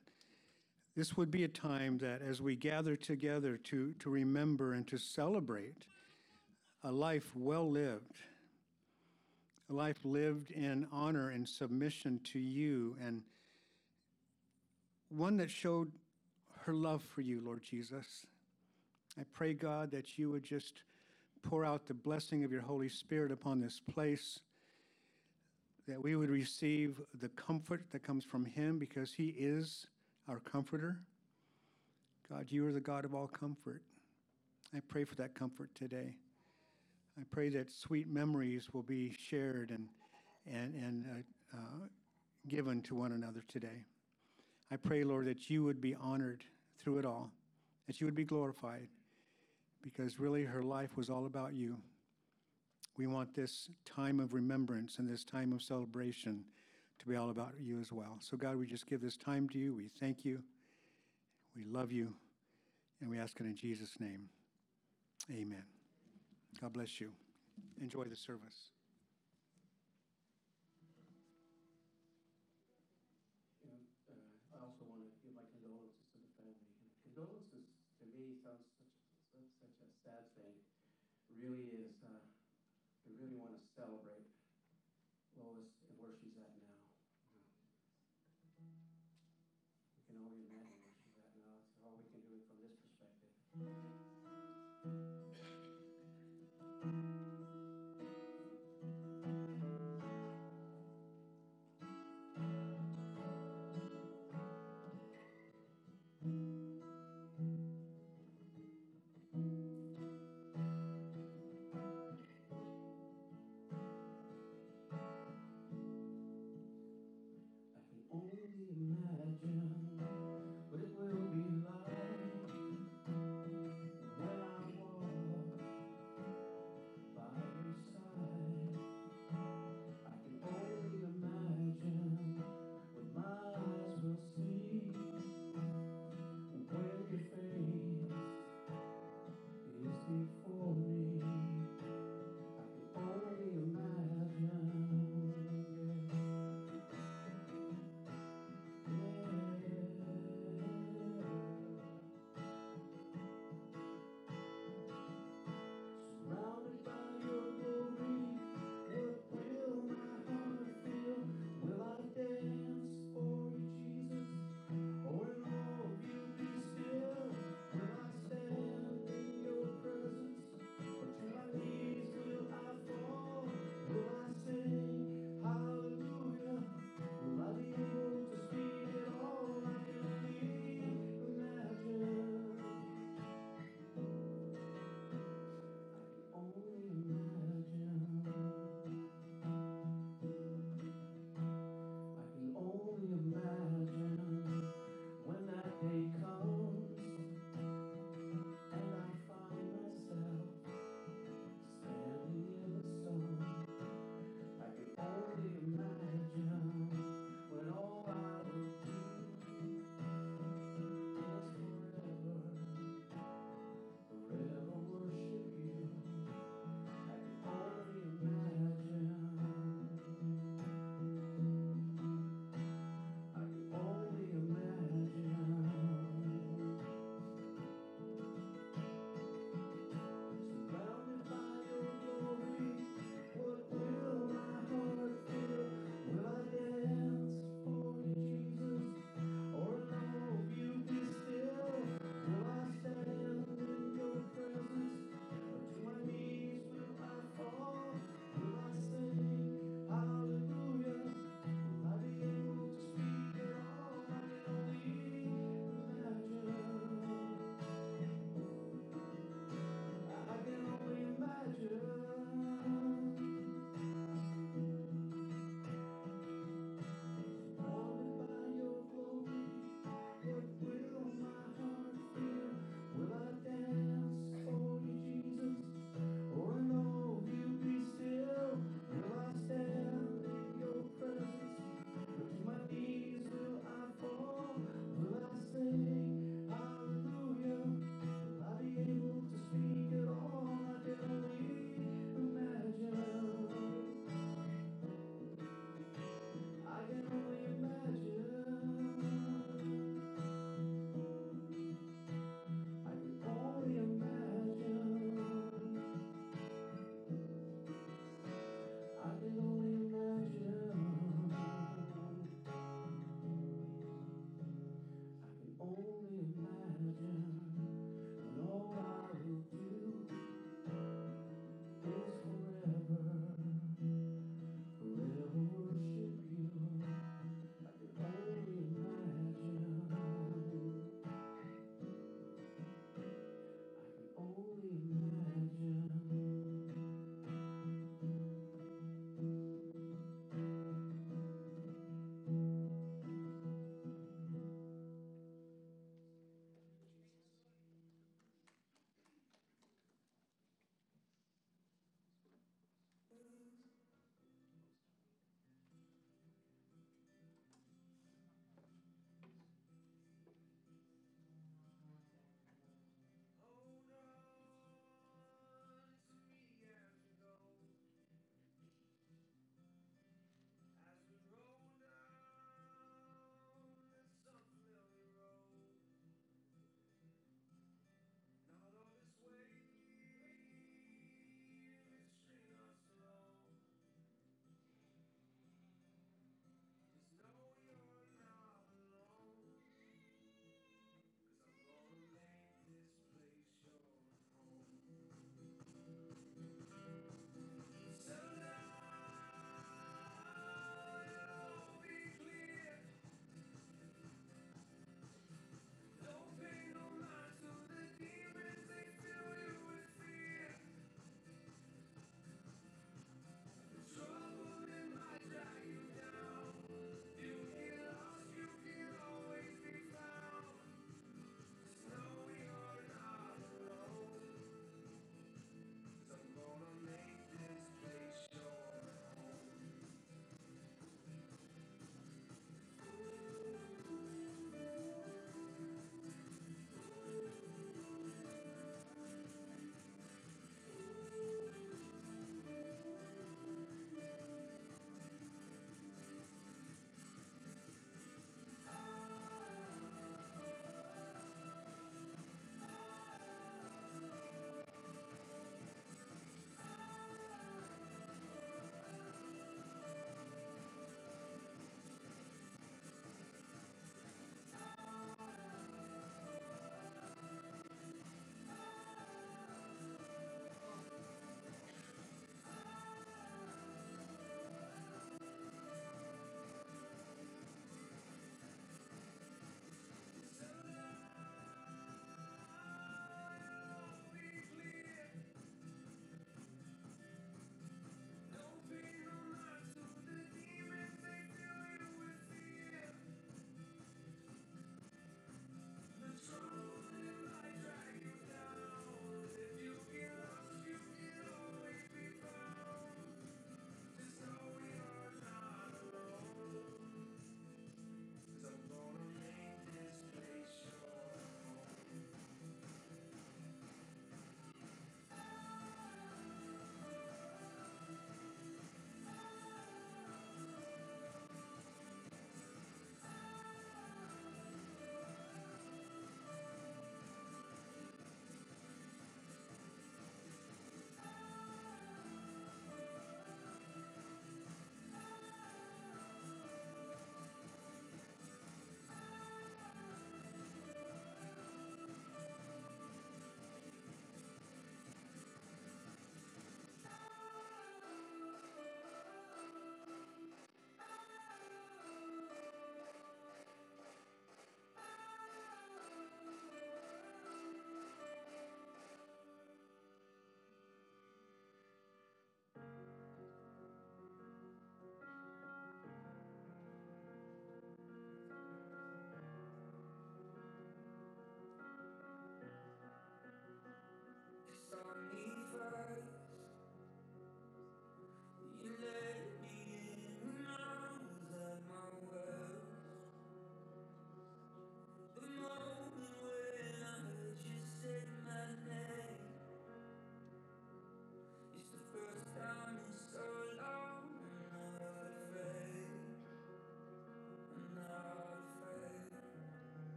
this would be a time that as we gather together to, to remember and to celebrate a life well lived, a life lived in honor and submission to you, and one that showed her love for you, Lord Jesus. I pray, God, that you would just pour out the blessing of your Holy Spirit upon this place, that we would receive the comfort that comes from him because he is our comforter. God, you are the God of all comfort. I pray for that comfort today. I pray that sweet memories will be shared and, and, and uh, uh, given to one another today. I pray, Lord, that you would be honored through it all, that you would be glorified, because really her life was all about you. We want this time of remembrance and this time of celebration to be all about you as well. So, God, we just give this time to you. We thank you. We love you. And we ask it in Jesus' name. Amen. God bless you. Enjoy the service. Condolences to me sounds such a such a sad thing. Really is, uh, we really want to celebrate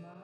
my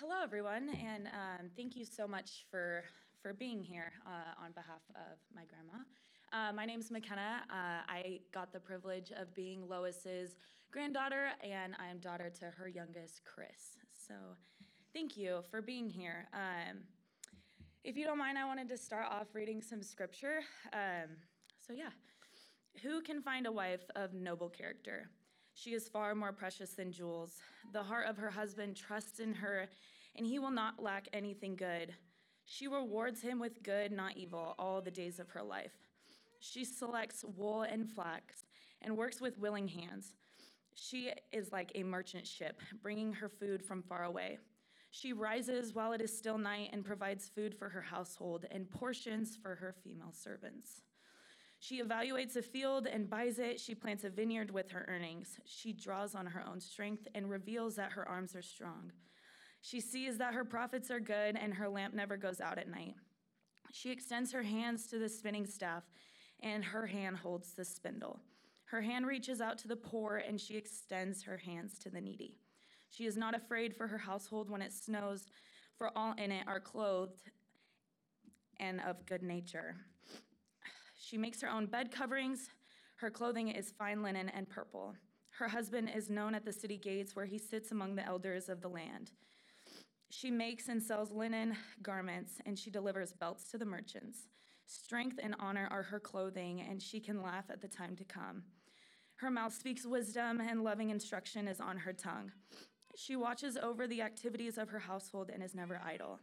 hello, everyone, and um, thank you so much for for being here uh, on behalf of my grandma. Uh, my name is McKenna. Uh, I got the privilege of being Lois's granddaughter, and I am daughter to her youngest, Chris. So, thank you for being here. Um, if you don't mind, I wanted to start off reading some scripture. Um, so, yeah, who can find a wife of noble character? She is far more precious than jewels. The heart of her husband trusts in her, and he will not lack anything good. She rewards him with good, not evil, all the days of her life. She selects wool and flax and works with willing hands. She is like a merchant ship, bringing her food from far away. She rises while it is still night and provides food for her household and portions for her female servants. She evaluates a field and buys it. She plants a vineyard with her earnings. She draws on her own strength and reveals that her arms are strong. She sees that her profits are good and her lamp never goes out at night. She extends her hands to the spinning staff, and her hand holds the spindle. Her hand reaches out to the poor, and she extends her hands to the needy. She is not afraid for her household when it snows, for all in it are clothed and of good nature. She makes her own bed coverings. Her clothing is fine linen and purple. Her husband is known at the city gates where he sits among the elders of the land. She makes and sells linen garments, and she delivers belts to the merchants. Strength and honor are her clothing, and she can laugh at the time to come. Her mouth speaks wisdom, and loving instruction is on her tongue. She watches over the activities of her household and is never idle.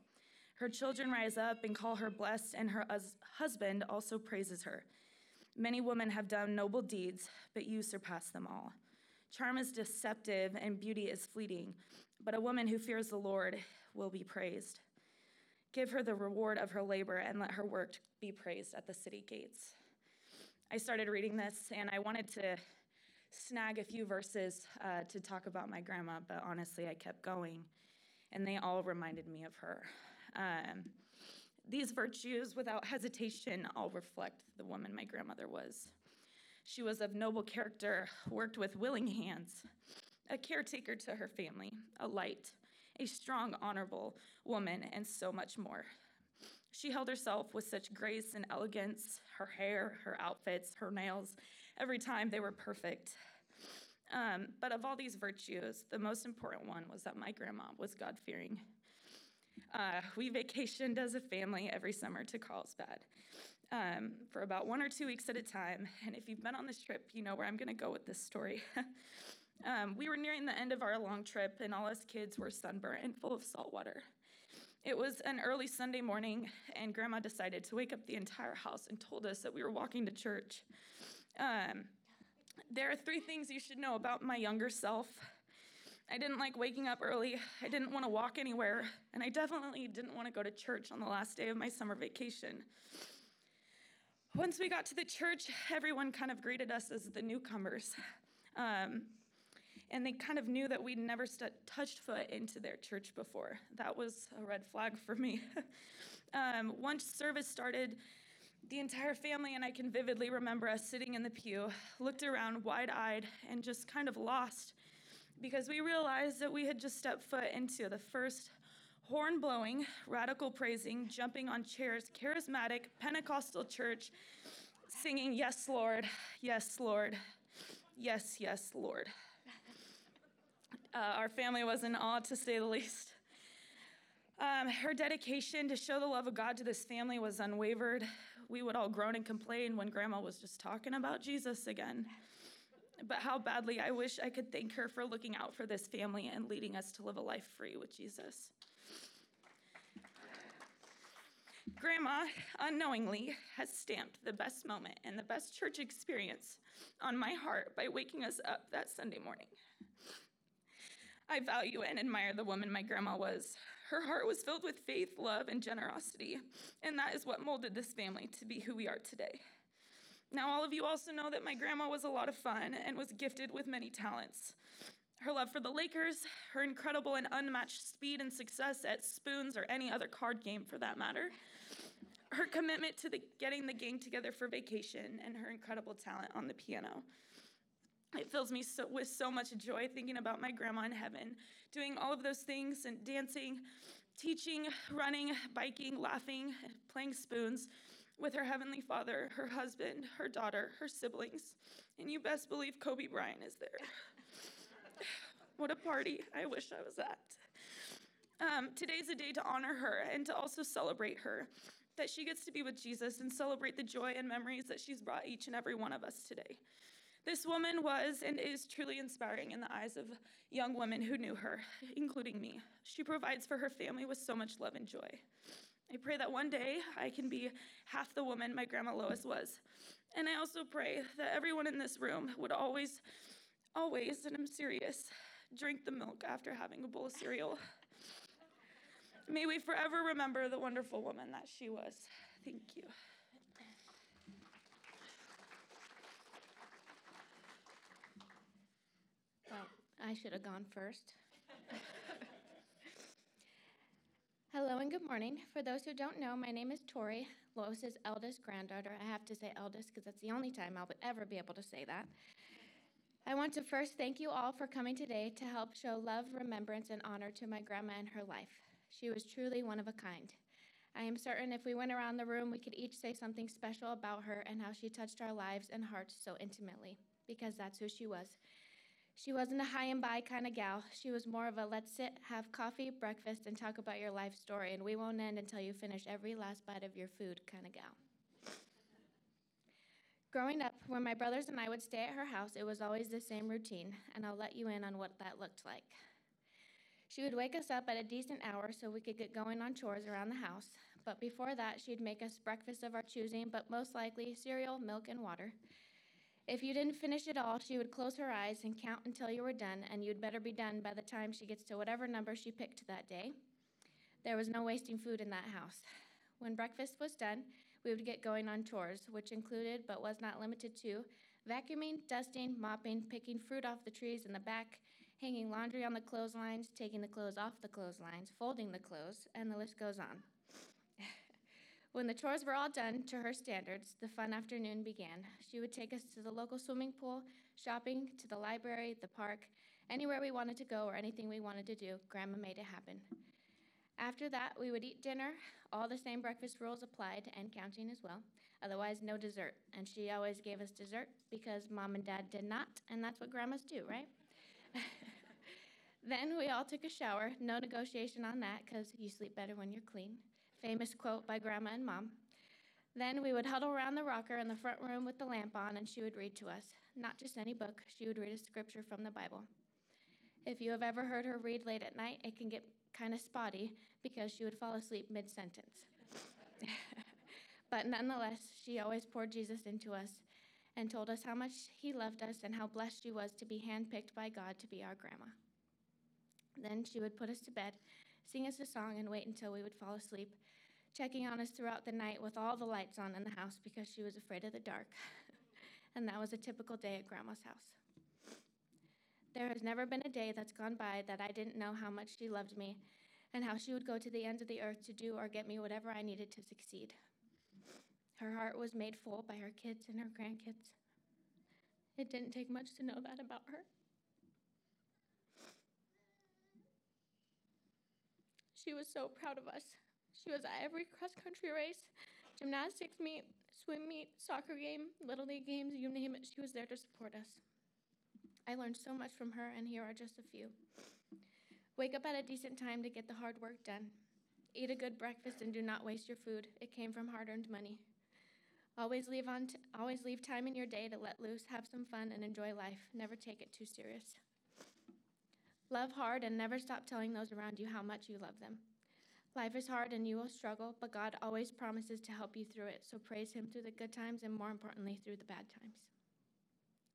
Her children rise up and call her blessed, and her husband also praises her. Many women have done noble deeds, but you surpass them all. Charm is deceptive and beauty is fleeting, but a woman who fears the Lord will be praised. Give her the reward of her labor and let her work be praised at the city gates. I started reading this and I wanted to snag a few verses uh, to talk about my grandma, but honestly, I kept going and they all reminded me of her. Um, these virtues, without hesitation, all reflect the woman my grandmother was. She was of noble character, worked with willing hands, a caretaker to her family, a light, a strong, honorable woman, and so much more. She held herself with such grace and elegance, her hair, her outfits, her nails, every time they were perfect. Um, but of all these virtues, the most important one was that my grandma was God fearing. Uh, we vacationed as a family every summer to Carlsbad um, for about one or two weeks at a time. And if you've been on this trip, you know where I'm going to go with this story. um, we were nearing the end of our long trip, and all us kids were sunburnt and full of salt water. It was an early Sunday morning, and Grandma decided to wake up the entire house and told us that we were walking to church. Um, there are three things you should know about my younger self. I didn't like waking up early. I didn't want to walk anywhere. And I definitely didn't want to go to church on the last day of my summer vacation. Once we got to the church, everyone kind of greeted us as the newcomers. Um, and they kind of knew that we'd never st- touched foot into their church before. That was a red flag for me. um, once service started, the entire family and I can vividly remember us sitting in the pew, looked around wide eyed, and just kind of lost because we realized that we had just stepped foot into the first horn blowing, radical praising, jumping on chairs, charismatic Pentecostal church singing, Yes, Lord, yes, Lord, yes, yes, Lord. Uh, our family was in awe, to say the least. Um, her dedication to show the love of God to this family was unwavered. We would all groan and complain when Grandma was just talking about Jesus again. But how badly I wish I could thank her for looking out for this family and leading us to live a life free with Jesus. Grandma, unknowingly, has stamped the best moment and the best church experience on my heart by waking us up that Sunday morning. I value and admire the woman my grandma was. Her heart was filled with faith, love, and generosity, and that is what molded this family to be who we are today. Now, all of you also know that my grandma was a lot of fun and was gifted with many talents. Her love for the Lakers, her incredible and unmatched speed and success at spoons or any other card game for that matter, her commitment to the, getting the gang together for vacation, and her incredible talent on the piano. It fills me so, with so much joy thinking about my grandma in heaven, doing all of those things and dancing, teaching, running, biking, laughing, playing spoons, with her heavenly father, her husband, her daughter, her siblings, and you best believe Kobe Bryant is there. what a party I wish I was at. Um, today's a day to honor her and to also celebrate her, that she gets to be with Jesus and celebrate the joy and memories that she's brought each and every one of us today. This woman was and is truly inspiring in the eyes of young women who knew her, including me. She provides for her family with so much love and joy. I pray that one day I can be half the woman my grandma Lois was. And I also pray that everyone in this room would always always, and I'm serious, drink the milk after having a bowl of cereal. May we forever remember the wonderful woman that she was. Thank you. Well, I should have gone first. Hello and good morning. For those who don't know, my name is Tori, Lois's eldest granddaughter. I have to say eldest because that's the only time I'll ever be able to say that. I want to first thank you all for coming today to help show love, remembrance, and honor to my grandma and her life. She was truly one of a kind. I am certain if we went around the room, we could each say something special about her and how she touched our lives and hearts so intimately, because that's who she was. She wasn't a hi and bye kind of gal. She was more of a let's sit, have coffee, breakfast, and talk about your life story, and we won't end until you finish every last bite of your food kind of gal. Growing up, when my brothers and I would stay at her house, it was always the same routine, and I'll let you in on what that looked like. She would wake us up at a decent hour so we could get going on chores around the house, but before that, she'd make us breakfast of our choosing, but most likely cereal, milk, and water. If you didn't finish it all, she would close her eyes and count until you were done, and you'd better be done by the time she gets to whatever number she picked that day. There was no wasting food in that house. When breakfast was done, we would get going on chores, which included, but was not limited to, vacuuming, dusting, mopping, picking fruit off the trees in the back, hanging laundry on the clotheslines, taking the clothes off the clotheslines, folding the clothes, and the list goes on. When the chores were all done to her standards, the fun afternoon began. She would take us to the local swimming pool, shopping, to the library, the park, anywhere we wanted to go or anything we wanted to do. Grandma made it happen. After that, we would eat dinner. All the same breakfast rules applied, and counting as well. Otherwise, no dessert. And she always gave us dessert because mom and dad did not, and that's what grandmas do, right? then we all took a shower. No negotiation on that because you sleep better when you're clean famous quote by Grandma and Mom. Then we would huddle around the rocker in the front room with the lamp on, and she would read to us. Not just any book, she would read a scripture from the Bible. If you have ever heard her read late at night, it can get kind of spotty because she would fall asleep mid sentence. but nonetheless, she always poured Jesus into us and told us how much he loved us and how blessed she was to be handpicked by God to be our grandma. Then she would put us to bed, sing us a song, and wait until we would fall asleep checking on us throughout the night with all the lights on in the house because she was afraid of the dark. and that was a typical day at Grandma's house. There has never been a day that's gone by that I didn't know how much she loved me and how she would go to the ends of the earth to do or get me whatever I needed to succeed. Her heart was made full by her kids and her grandkids. It didn't take much to know that about her. She was so proud of us she was at every cross country race, gymnastics meet, swim meet, soccer game, little league games, you name it, she was there to support us. I learned so much from her, and here are just a few. Wake up at a decent time to get the hard work done. Eat a good breakfast and do not waste your food. It came from hard-earned money. Always leave on t- always leave time in your day to let loose, have some fun and enjoy life. Never take it too serious. Love hard and never stop telling those around you how much you love them. Life is hard and you will struggle, but God always promises to help you through it. So praise Him through the good times and more importantly, through the bad times.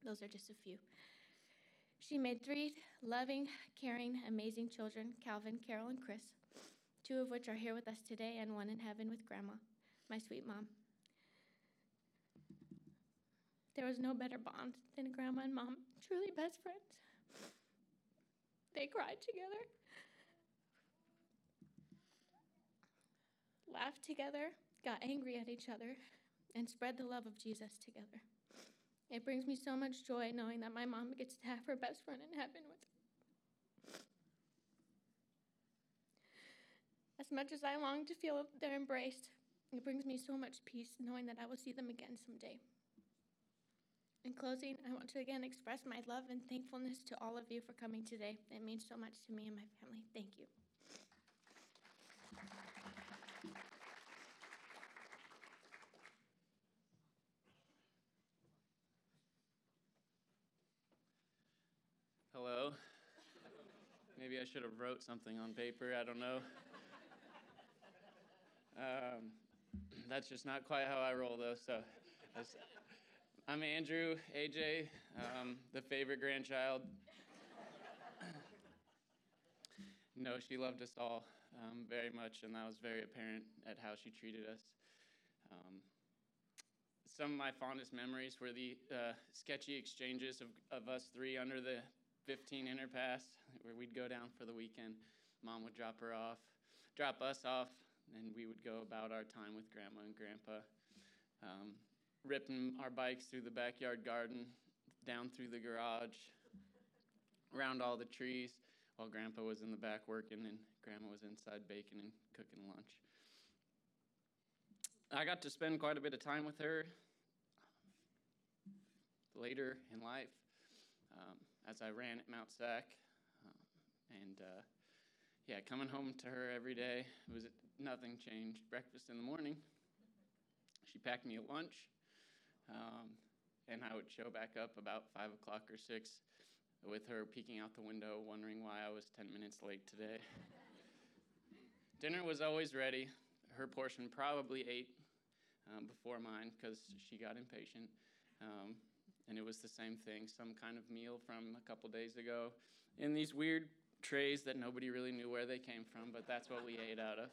Those are just a few. She made three loving, caring, amazing children Calvin, Carol, and Chris, two of which are here with us today, and one in heaven with Grandma, my sweet mom. There was no better bond than Grandma and Mom, truly best friends. They cried together laughed together, got angry at each other, and spread the love of Jesus together. It brings me so much joy knowing that my mom gets to have her best friend in heaven with her. As much as I long to feel their embrace, it brings me so much peace knowing that I will see them again someday. In closing, I want to again express my love and thankfulness to all of you for coming today. It means so much to me and my family. Thank you. Hello. I should have wrote something on paper. I don't know. Um, that's just not quite how I roll, though. So, I'm Andrew, AJ, um, the favorite grandchild. no, she loved us all um, very much, and that was very apparent at how she treated us. Um, some of my fondest memories were the uh, sketchy exchanges of, of us three under the 15 Interpass, where we'd go down for the weekend. Mom would drop her off, drop us off, and we would go about our time with Grandma and Grandpa. Um, ripping our bikes through the backyard garden, down through the garage, around all the trees, while Grandpa was in the back working and Grandma was inside baking and cooking lunch. I got to spend quite a bit of time with her later in life um, as I ran at Mount SAC. Um, and uh, yeah, coming home to her every day was nothing changed. Breakfast in the morning, she packed me a lunch, um, and I would show back up about five o'clock or six with her peeking out the window, wondering why I was 10 minutes late today. Dinner was always ready. Her portion probably ate um, before mine because she got impatient. Um, and it was the same thing some kind of meal from a couple days ago in these weird trays that nobody really knew where they came from, but that's what we ate out of.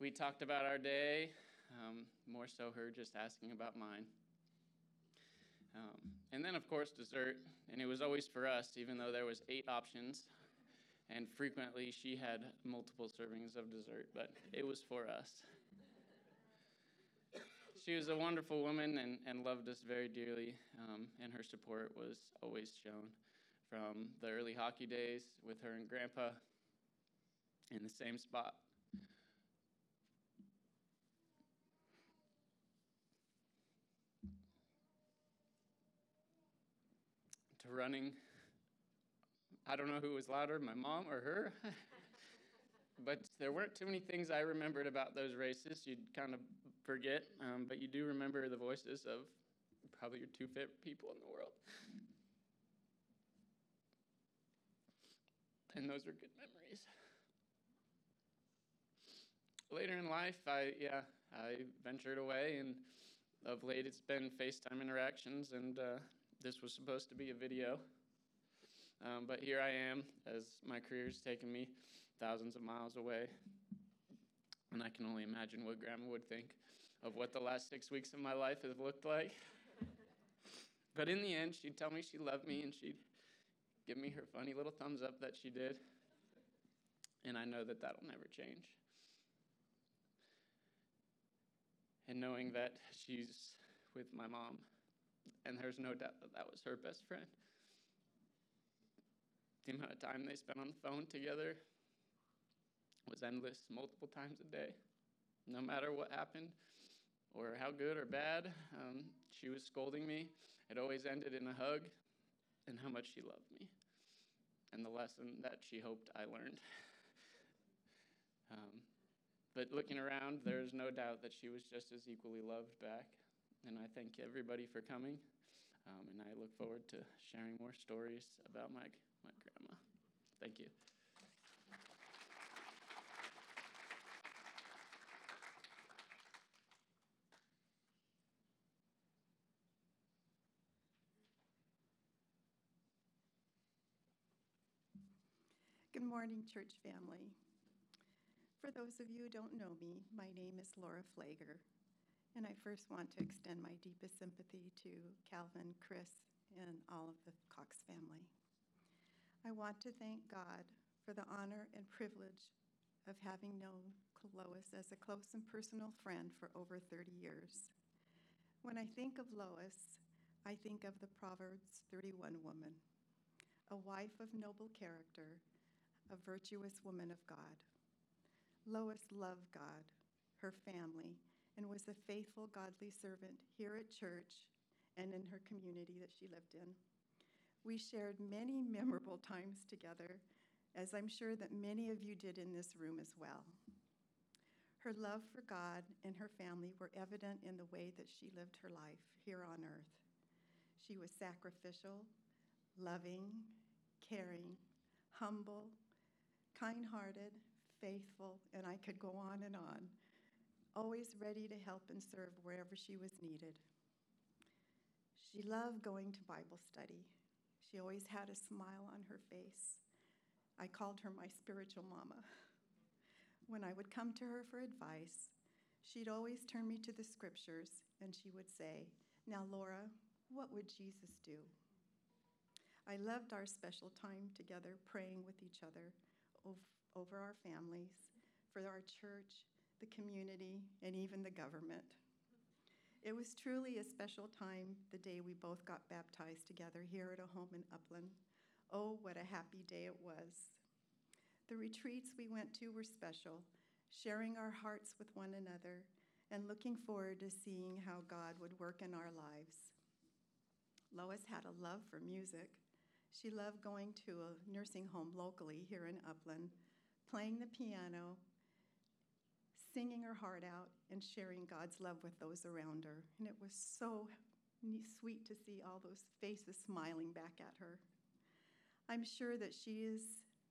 We talked about our day, um, more so her just asking about mine. Um, and then, of course, dessert, and it was always for us, even though there was eight options, and frequently she had multiple servings of dessert, but it was for us she was a wonderful woman and, and loved us very dearly, um, and her support was always shown from the early hockey days with her and Grandpa in the same spot. To running, I don't know who was louder, my mom or her. but there weren't too many things I remembered about those races. You'd kind of forget, um, but you do remember the voices of probably your two favorite people in the world. And those are good memories. Later in life, I yeah, I ventured away, and of late it's been FaceTime interactions, and uh, this was supposed to be a video. Um, but here I am, as my career's taken me thousands of miles away, and I can only imagine what Grandma would think of what the last six weeks of my life have looked like. but in the end, she'd tell me she loved me and she'd give me her funny little thumbs up that she did. And I know that that'll never change. And knowing that she's with my mom, and there's no doubt that that was her best friend. The amount of time they spent on the phone together was endless, multiple times a day. No matter what happened, or how good or bad um, she was scolding me, it always ended in a hug and how much she loved me and the lesson that she hoped I learned. um, but looking around, there's no doubt that she was just as equally loved back. And I thank everybody for coming. Um, and I look forward to sharing more stories about my, my grandma. Thank you. Good morning, church family. For those of you who don't know me, my name is Laura Flager, and I first want to extend my deepest sympathy to Calvin, Chris, and all of the Cox family. I want to thank God for the honor and privilege of having known Lois as a close and personal friend for over 30 years. When I think of Lois, I think of the Proverbs 31 woman, a wife of noble character a virtuous woman of God. Lois loved God, her family, and was a faithful, godly servant here at church and in her community that she lived in. We shared many memorable times together, as I'm sure that many of you did in this room as well. Her love for God and her family were evident in the way that she lived her life here on earth. She was sacrificial, loving, caring, humble, kind hearted, faithful, and I could go on and on. always ready to help and serve wherever she was needed. She loved going to Bible study. She always had a smile on her face. I called her my spiritual mama. When I would come to her for advice, she'd always turn me to the scriptures and she would say, Now, Laura, what would Jesus do? I loved our special time together praying with each other over our families, for our church, the community, and even the government. It was truly a special time the day we both got baptized together here at a home in Upland. Oh, what a happy day it was. The retreats we went to were special, sharing our hearts with one another and looking forward to seeing how God would work in our lives. Lois had a love for music. She loved going to a nursing home locally here in Upland, playing the piano, singing her heart out, and sharing God's love with those around her. And it was so sweet to see all those faces smiling back at her. I'm sure that she is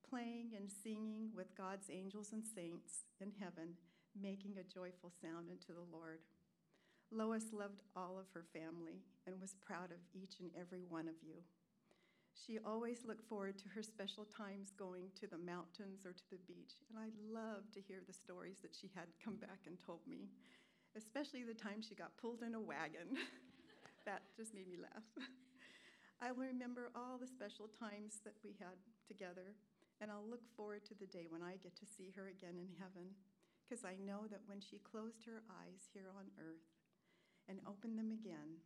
playing and singing with God's angels and saints in heaven, making a joyful sound unto the Lord. Lois loved all of her family and was proud of each and every one of you. She always looked forward to her special times going to the mountains or to the beach, and I loved to hear the stories that she had come back and told me, especially the time she got pulled in a wagon. that just made me laugh. I will remember all the special times that we had together and I'll look forward to the day when I get to see her again in heaven, because I know that when she closed her eyes here on earth and opened them again,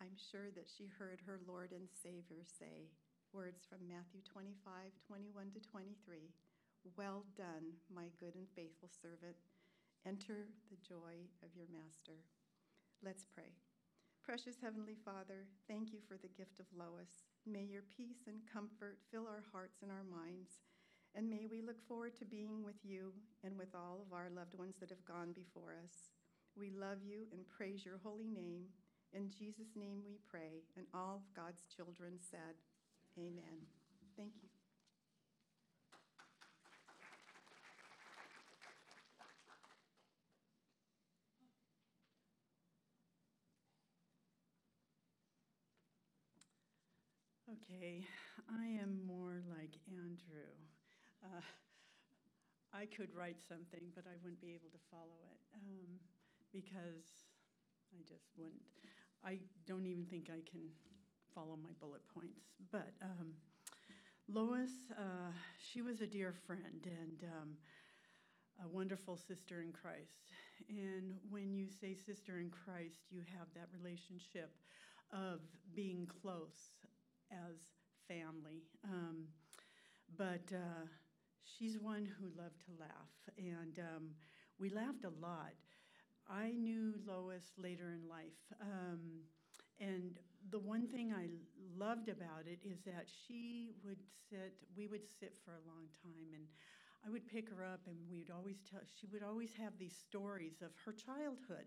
I'm sure that she heard her Lord and Savior say words from Matthew 25, 21 to 23 Well done, my good and faithful servant. Enter the joy of your master. Let's pray. Precious Heavenly Father, thank you for the gift of Lois. May your peace and comfort fill our hearts and our minds. And may we look forward to being with you and with all of our loved ones that have gone before us. We love you and praise your holy name. In Jesus' name we pray. And all of God's children said, Amen. Thank you. Okay, I am more like Andrew. Uh, I could write something, but I wouldn't be able to follow it um, because I just wouldn't. I don't even think I can follow my bullet points. But um, Lois, uh, she was a dear friend and um, a wonderful sister in Christ. And when you say sister in Christ, you have that relationship of being close, as family. Um, but uh, she's one who loved to laugh, and um, we laughed a lot. I knew Lois later in life, um, and the one thing I loved about it is that she would sit, we would sit for a long time, and I would pick her up, and we'd always tell, she would always have these stories of her childhood.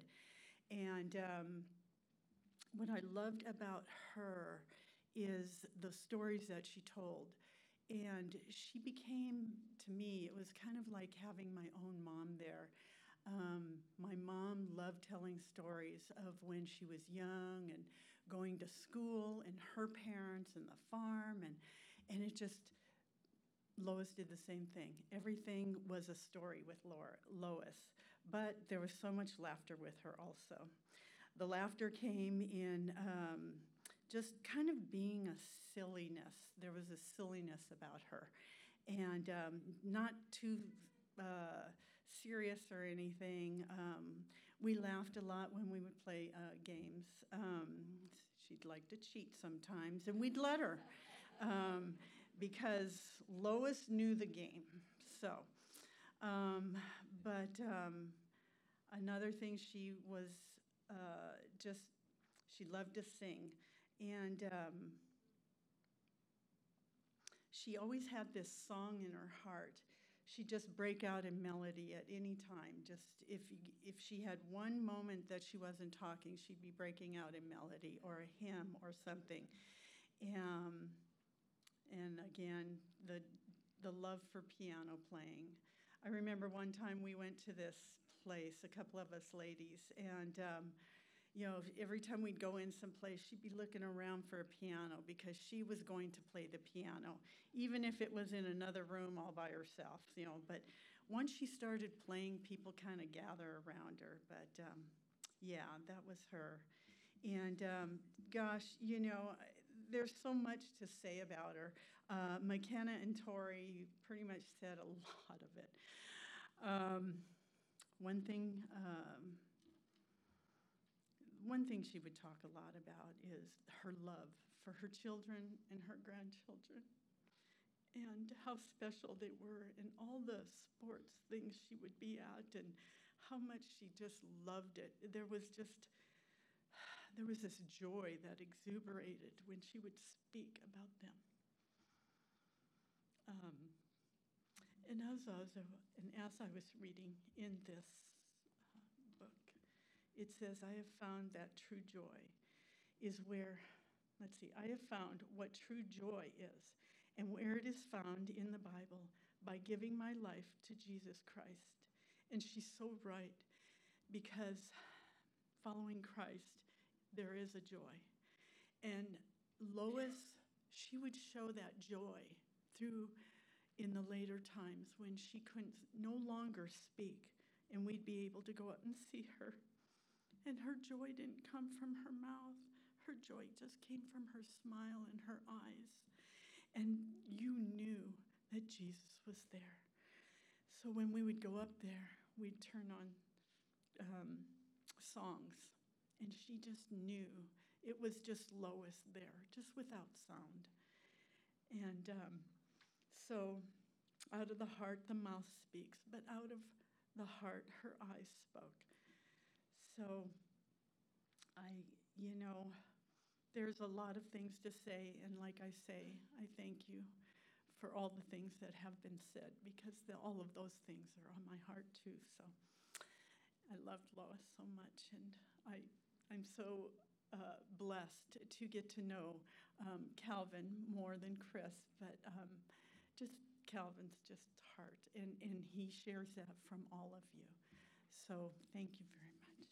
And um, what I loved about her is the stories that she told. And she became, to me, it was kind of like having my own mom there. Um, my mom loved telling stories of when she was young and going to school and her parents and the farm. And, and it just, Lois did the same thing. Everything was a story with Laura, Lois, but there was so much laughter with her also. The laughter came in um, just kind of being a silliness. There was a silliness about her, and um, not too uh, serious or anything. Um, we laughed a lot when we would play uh, games. Um, she'd like to cheat sometimes, and we'd let her um, because Lois knew the game. So, um, but um, another thing, she was uh, just, she loved to sing. And um, she always had this song in her heart. She'd just break out in melody at any time. Just if, if she had one moment that she wasn't talking, she'd be breaking out in melody or a hymn or something. Um, and again, the, the love for piano playing. I remember one time we went to this place, a couple of us ladies, and um, you know, every time we'd go in someplace, she'd be looking around for a piano because she was going to play the piano, even if it was in another room all by herself, you know. But once she started playing, people kind of gather around her. But um, yeah, that was her. And um, gosh, you know, there's so much to say about her. Uh, McKenna and Tori pretty much said a lot of it. Um, one thing, um, one thing she would talk a lot about is her love for her children and her grandchildren, and how special they were, and all the sports things she would be at, and how much she just loved it. There was just there was this joy that exuberated when she would speak about them. Um, and as I was, and as I was reading in this it says, "I have found that true joy is where." Let's see. I have found what true joy is, and where it is found in the Bible by giving my life to Jesus Christ. And she's so right, because following Christ there is a joy. And Lois, she would show that joy through in the later times when she couldn't no longer speak and we'd be able to go up and see her. And her joy didn't come from her mouth. Her joy just came from her smile and her eyes. And you knew that Jesus was there. So when we would go up there, we'd turn on um, songs and she just knew it was just Lois there, just without sound. And um, so, out of the heart, the mouth speaks, but out of the heart, her eyes spoke. So, I, you know, there's a lot of things to say, and like I say, I thank you for all the things that have been said because the, all of those things are on my heart too. So, I loved Lois so much, and I I'm so uh, blessed to get to know um, Calvin more than Chris, but um, just Calvin's just heart, and, and he shares that from all of you. So thank you very much.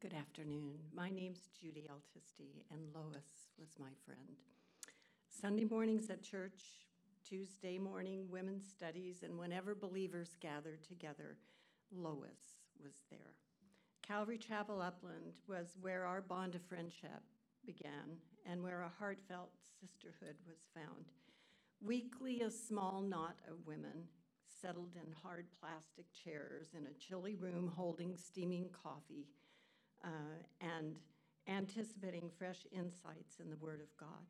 Good afternoon. My name's Judy Altisti, and Lois was my friend. Sunday mornings at church, Tuesday morning women's studies, and whenever believers gathered together, Lois was there. Calvary Chapel Upland was where our bond of friendship began and where a heartfelt sisterhood was found. Weekly, a small knot of women settled in hard plastic chairs in a chilly room holding steaming coffee uh, and anticipating fresh insights in the Word of God.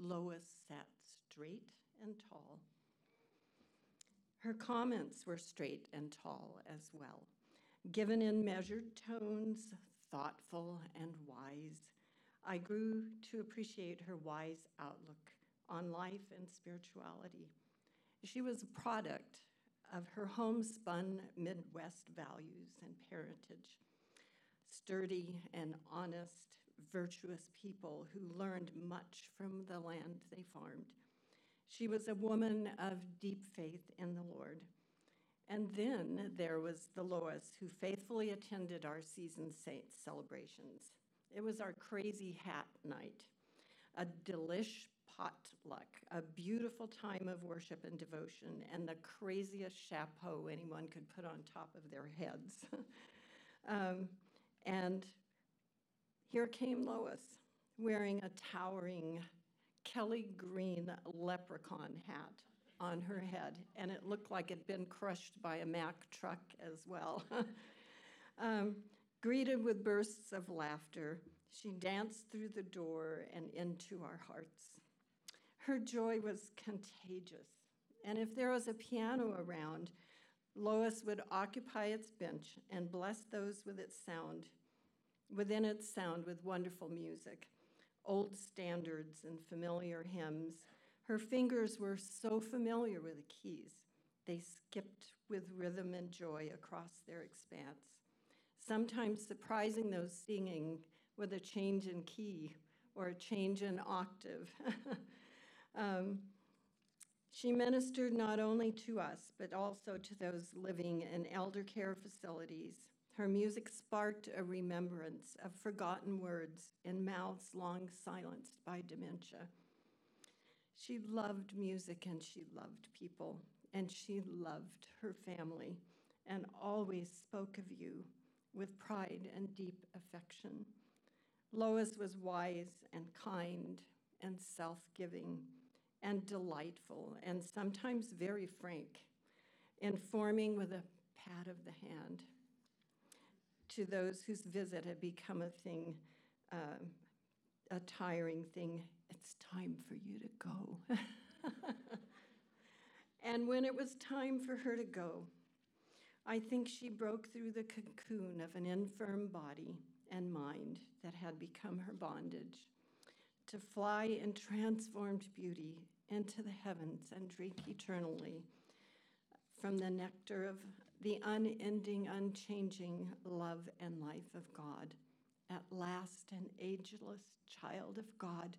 Lois sat straight and tall. Her comments were straight and tall as well, given in measured tones, thoughtful and wise. I grew to appreciate her wise outlook on life and spirituality. She was a product of her homespun Midwest values and parentage sturdy and honest, virtuous people who learned much from the land they farmed. She was a woman of deep faith in the Lord. And then there was the Lois, who faithfully attended our season saints celebrations. It was our crazy hat night, a delish potluck, a beautiful time of worship and devotion, and the craziest chapeau anyone could put on top of their heads. um, and here came Lois, wearing a towering Kelly green leprechaun hat on her head, and it looked like it'd been crushed by a Mack truck as well. um, greeted with bursts of laughter, she danced through the door and into our hearts. Her joy was contagious, and if there was a piano around, Lois would occupy its bench and bless those with its sound, within its sound with wonderful music, old standards and familiar hymns. Her fingers were so familiar with the keys, they skipped with rhythm and joy across their expanse. sometimes surprising those singing with a change in key or a change in octave. um, she ministered not only to us, but also to those living in elder care facilities. Her music sparked a remembrance of forgotten words in mouths long silenced by dementia. She loved music and she loved people, and she loved her family and always spoke of you with pride and deep affection. Lois was wise and kind and self giving and delightful and sometimes very frank, informing with a pat of the hand to those whose visit had become a thing, uh, a tiring thing. It's time for you to go. and when it was time for her to go, I think she broke through the cocoon of an infirm body and mind that had become her bondage to fly in transformed beauty into the heavens and drink eternally from the nectar of the unending, unchanging love and life of God. At last, an ageless child of God,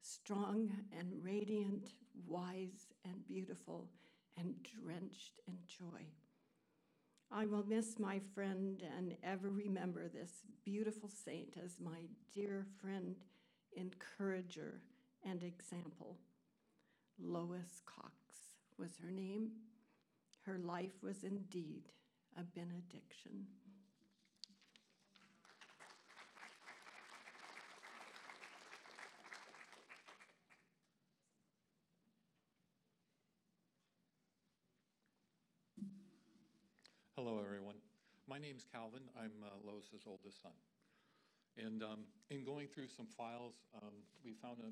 strong and radiant, wise and beautiful, and drenched in joy. I will miss my friend and ever remember this beautiful saint as my dear friend, encourager, and example. Lois Cox was her name. Her life was indeed a benediction. Hello, everyone. My name's Calvin. I'm uh, Lois's oldest son. And um, in going through some files, um, we found a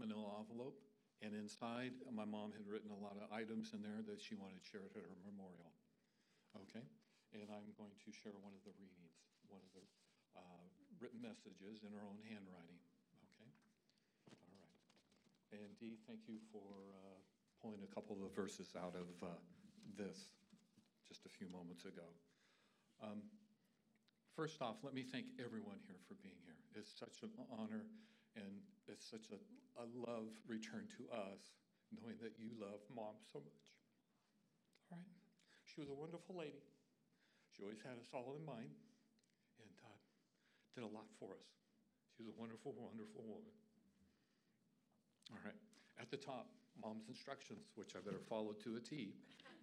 manila envelope, and inside, my mom had written a lot of items in there that she wanted shared at her memorial. Okay? And I'm going to share one of the readings, one of the uh, written messages in her own handwriting. Okay? All right. And Dee, thank you for uh, pulling a couple of verses out of uh, this just a few moments ago. Um, first off, let me thank everyone here for being here. It's such an honor and it's such a, a love return to us, knowing that you love mom so much. All right? She was a wonderful lady. She always had us all in mind and uh, did a lot for us. She was a wonderful, wonderful woman. All right. At the top, mom's instructions, which I better follow to a T,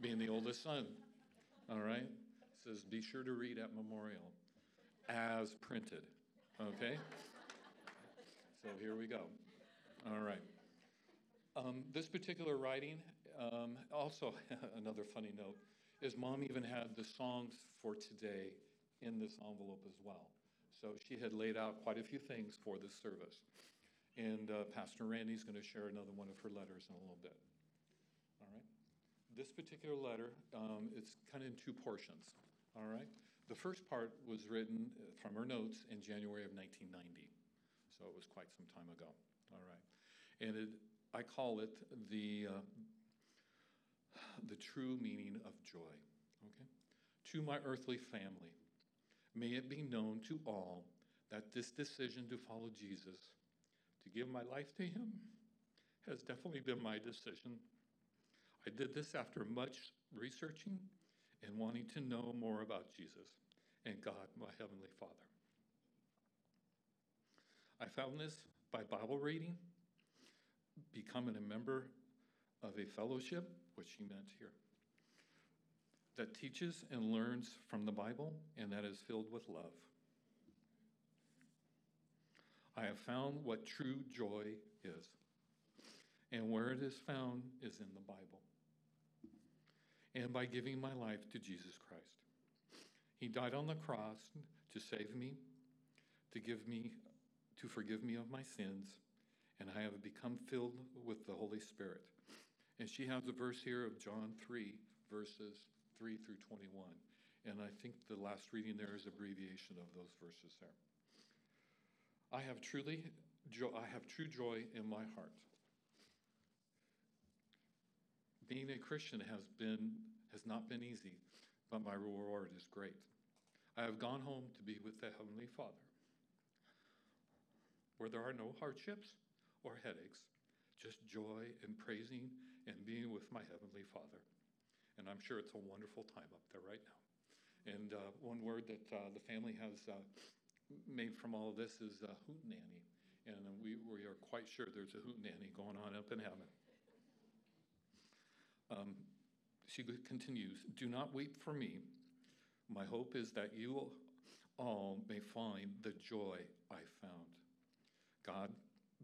being the oldest son. All right? Says, be sure to read at memorial as printed. Okay? So here we go. All right. Um, this particular writing, um, also another funny note, is mom even had the songs for today in this envelope as well. So she had laid out quite a few things for this service. And uh, Pastor Randy's going to share another one of her letters in a little bit All right. this particular letter, um, it's kind of in two portions, all right? The first part was written uh, from her notes in January of 1990, so it was quite some time ago, all right? And it, I call it the, uh, the true meaning of joy, okay? To my earthly family, may it be known to all that this decision to follow Jesus, to give my life to him, has definitely been my decision I did this after much researching and wanting to know more about Jesus and God, my Heavenly Father. I found this by Bible reading, becoming a member of a fellowship, which she meant here, that teaches and learns from the Bible and that is filled with love. I have found what true joy is, and where it is found is in the Bible and by giving my life to Jesus Christ. He died on the cross to save me, to give me to forgive me of my sins, and I have become filled with the Holy Spirit. And she has a verse here of John 3, verses 3 through 21. And I think the last reading there is abbreviation of those verses there. I have truly jo- I have true joy in my heart being a Christian has been has not been easy, but my reward is great. I have gone home to be with the Heavenly Father, where there are no hardships or headaches, just joy and praising and being with my Heavenly Father. And I'm sure it's a wonderful time up there right now. And uh, one word that uh, the family has uh, made from all of this is uh, hootenanny. And we, we are quite sure there's a hootenanny going on up in heaven. Um, she continues, Do not weep for me. My hope is that you all may find the joy I found. God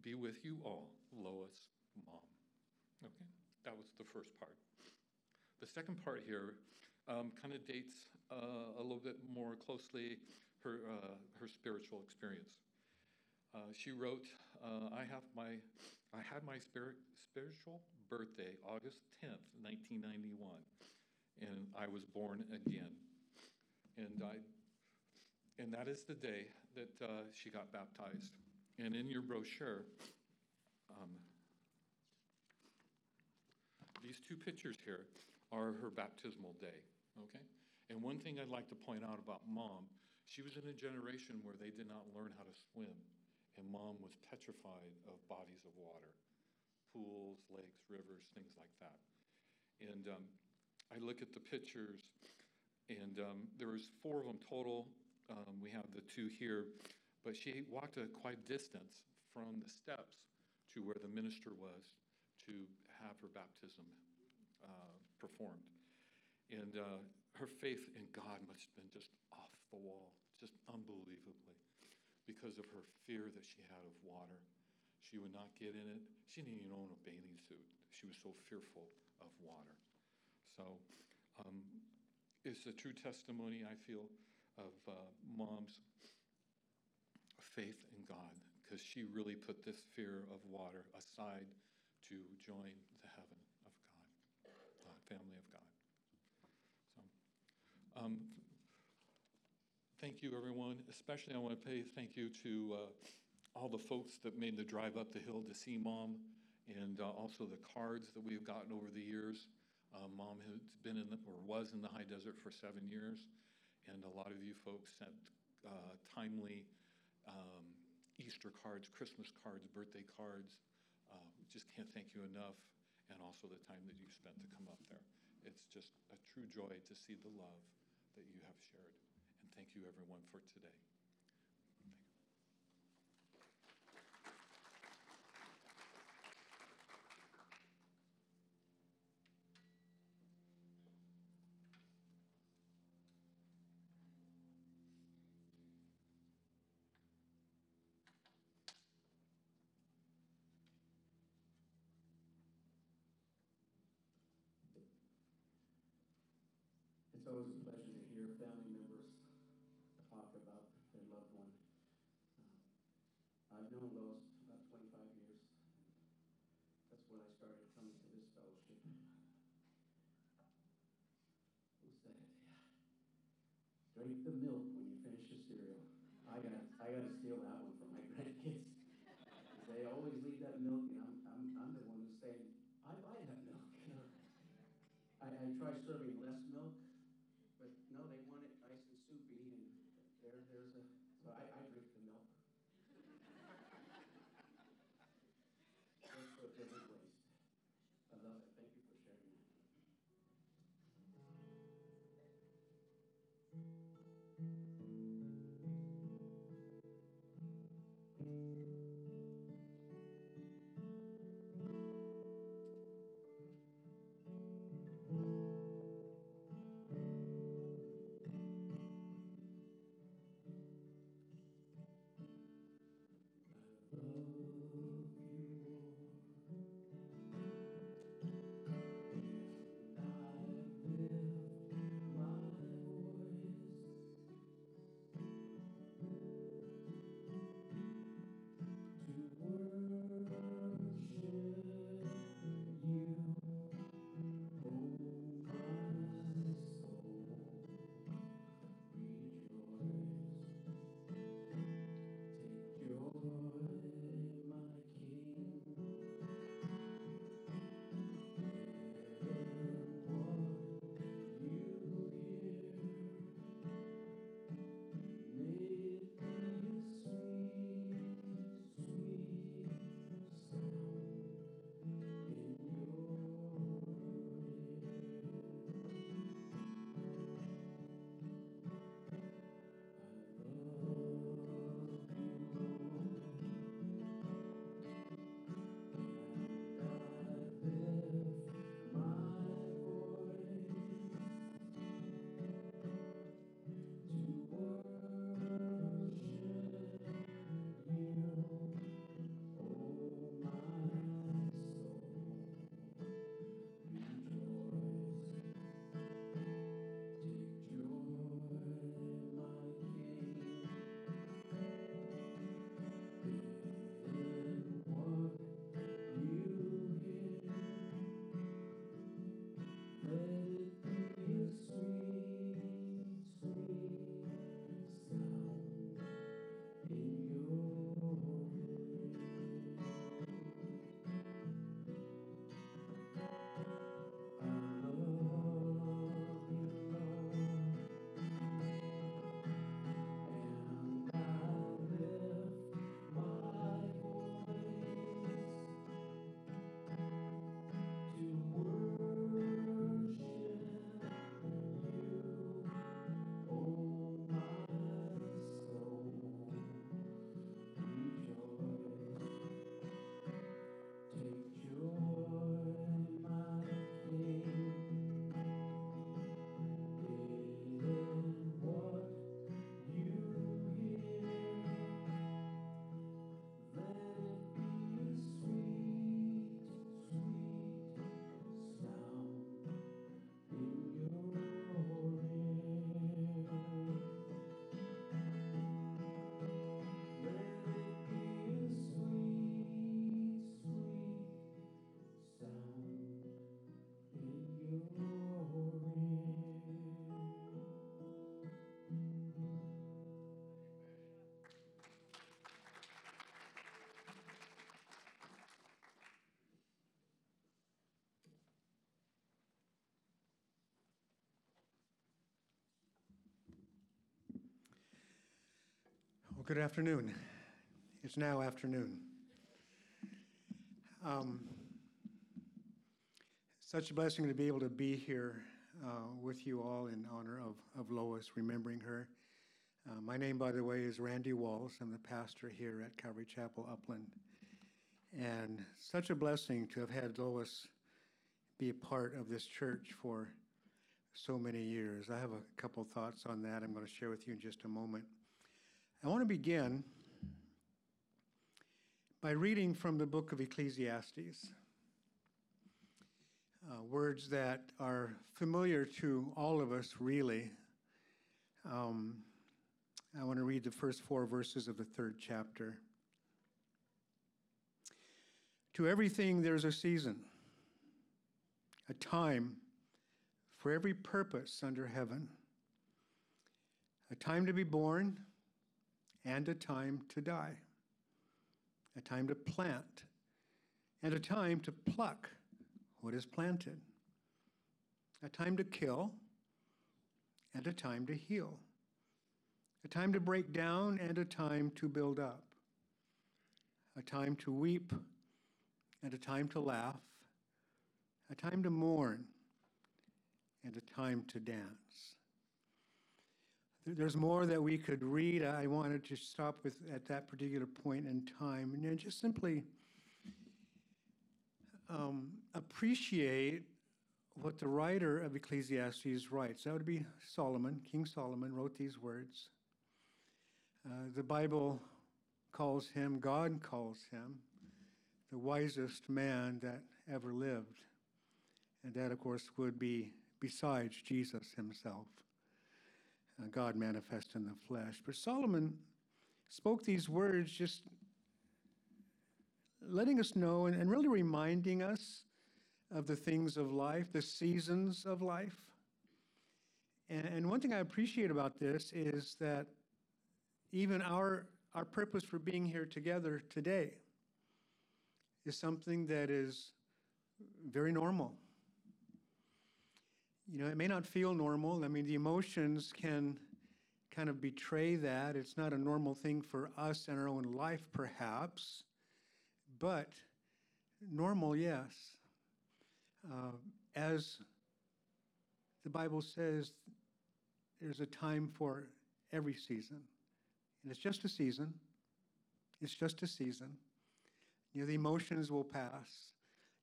be with you all, Lois, mom. Okay, that was the first part. The second part here um, kind of dates uh, a little bit more closely her, uh, her spiritual experience. Uh, she wrote, uh, I, have my, I had my spirit, spiritual birthday August 10th, 1991, and I was born again. And, I, and that is the day that uh, she got baptized. And in your brochure, um, these two pictures here are her baptismal day, okay? And one thing I'd like to point out about mom, she was in a generation where they did not learn how to swim, and mom was petrified of bodies of water, pools, lakes, rivers, things like that. And um, I look at the pictures, and um, there was four of them total. Um, we have the two here, but she walked a quite distance from the steps to where the minister was to have her baptism uh, performed. And uh, her faith in God must have been just off the wall, just unbelievably, because of her fear that she had of water. She would not get in it. She didn't even own a bathing suit. She was so fearful of water. So um, it's a true testimony, I feel, of uh, mom's faith in God, because she really put this fear of water aside to join the heaven of God, the family of God. Um, thank you, everyone. Especially, I want to pay thank you to uh, all the folks that made the drive up the hill to see Mom, and uh, also the cards that we've gotten over the years. Uh, Mom has been in the, or was in the high desert for seven years, and a lot of you folks sent uh, timely um, Easter cards, Christmas cards, birthday cards. Uh, just can't thank you enough, and also the time that you spent to come up there. It's just a true joy to see the love that you have shared. And thank you, everyone, for today. Hear family members talk about their loved one. Uh, I've known Lois about 25 years. That's when I started coming to this fellowship. Who said it? Drink the milk when you finish the cereal. I got I got to steal that good afternoon. It's now afternoon. Um, such a blessing to be able to be here uh, with you all in honor of, of Lois, remembering her. Uh, my name, by the way, is Randy Walls. I'm the pastor here at Calvary Chapel Upland. And such a blessing to have had Lois be a part of this church for so many years. I have a couple thoughts on that I'm going to share with you in just a moment. I want to begin by reading from the book of Ecclesiastes. Uh, words that are familiar to all of us, really. Um, I want to read the first four verses of the third chapter. To everything there's a season, a time for every purpose under heaven, a time to be born and a time to die, a time to plant and a time to pluck what is planted, a time to kill and a time to heal, a time to break down and a time to build up, a time to weep and a time to laugh, a time to mourn and a time to dance. There's more that we could read. I wanted to stop with at that particular point in time and just simply um, appreciate what the writer of Ecclesiastes writes. That would be Solomon. King Solomon wrote these words. Uh, the Bible calls him, God calls him, the wisest man that ever lived. And that, of course, would be besides Jesus himself, Uh, God manifest in the flesh. But Solomon spoke these words just letting us know and, and really reminding us of the things of life, the seasons of life. And, and one thing I appreciate about this is that even our, our purpose for being here together today is something that is very normal. You know, it may not feel normal. I mean, the emotions can kind of betray that. It's not a normal thing for us in our own life, perhaps, but normal, yes. Uh, as the Bible says, there's a time for every season. And it's just a season. It's just a season. You know, the emotions will pass.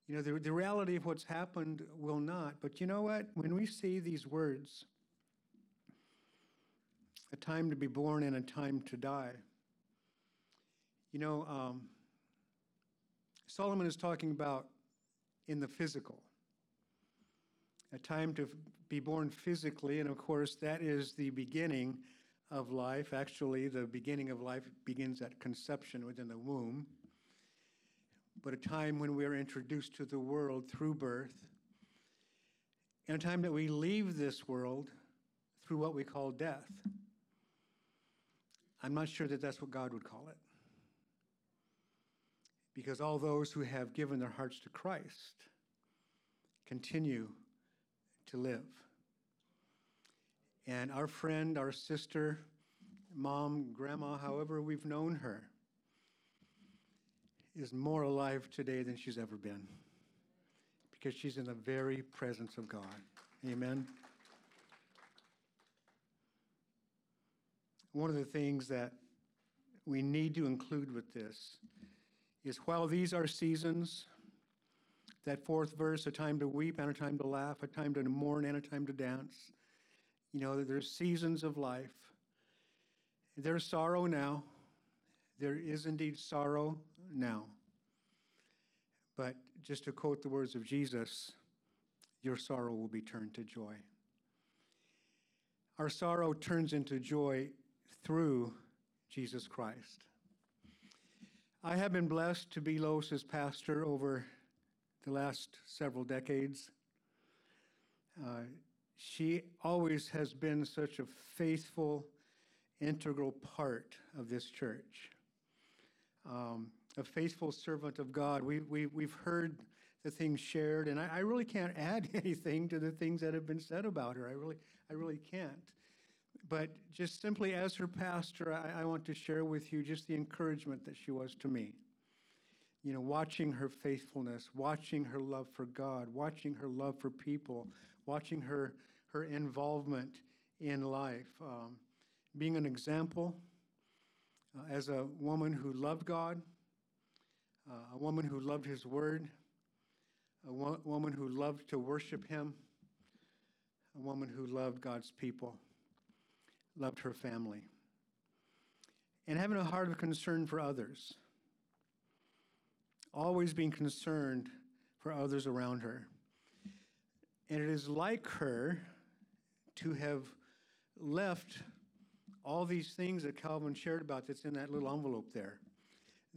You know, the, the reality of what's happened will not. But you know what? When we see these words, a time to be born and a time to die, you know, um, Solomon is talking about in the physical. A time to be born physically, and of course, that is the beginning of life. Actually, the beginning of life begins at conception within the womb but a time when we are introduced to the world through birth, and a time that we leave this world through what we call death. I'm not sure that that's what God would call it. Because all those who have given their hearts to Christ continue to live. And our friend, our sister, mom, grandma, however we've known her, is more alive today than she's ever been because she's in the very presence of God. Amen. One of the things that we need to include with this is while these are seasons, that fourth verse, a time to weep and a time to laugh, a time to mourn and a time to dance. You know, there's seasons of life. There's sorrow now. There is indeed sorrow now. But just to quote the words of Jesus, your sorrow will be turned to joy. Our sorrow turns into joy through Jesus Christ. I have been blessed to be Lois's pastor over the last several decades. Uh, she always has been such a faithful, integral part of this church. Um, a faithful servant of God. We, we, we've heard the things shared, and I, I, really can't add anything to the things that have been said about her. I really, I really can't. but just simply as her pastor, I, I want to share with you just the encouragement that she was to me. You know, watching her faithfulness, watching her love for God, watching her love for people, watching her, her involvement in life, um, being an example uh, as a woman who loved God, uh, a woman who loved His Word, a wo- woman who loved to worship Him, a woman who loved God's people, loved her family, and having a heart of concern for others, always being concerned for others around her. And it is like her to have left all these things that Calvin shared about that's in that little envelope there.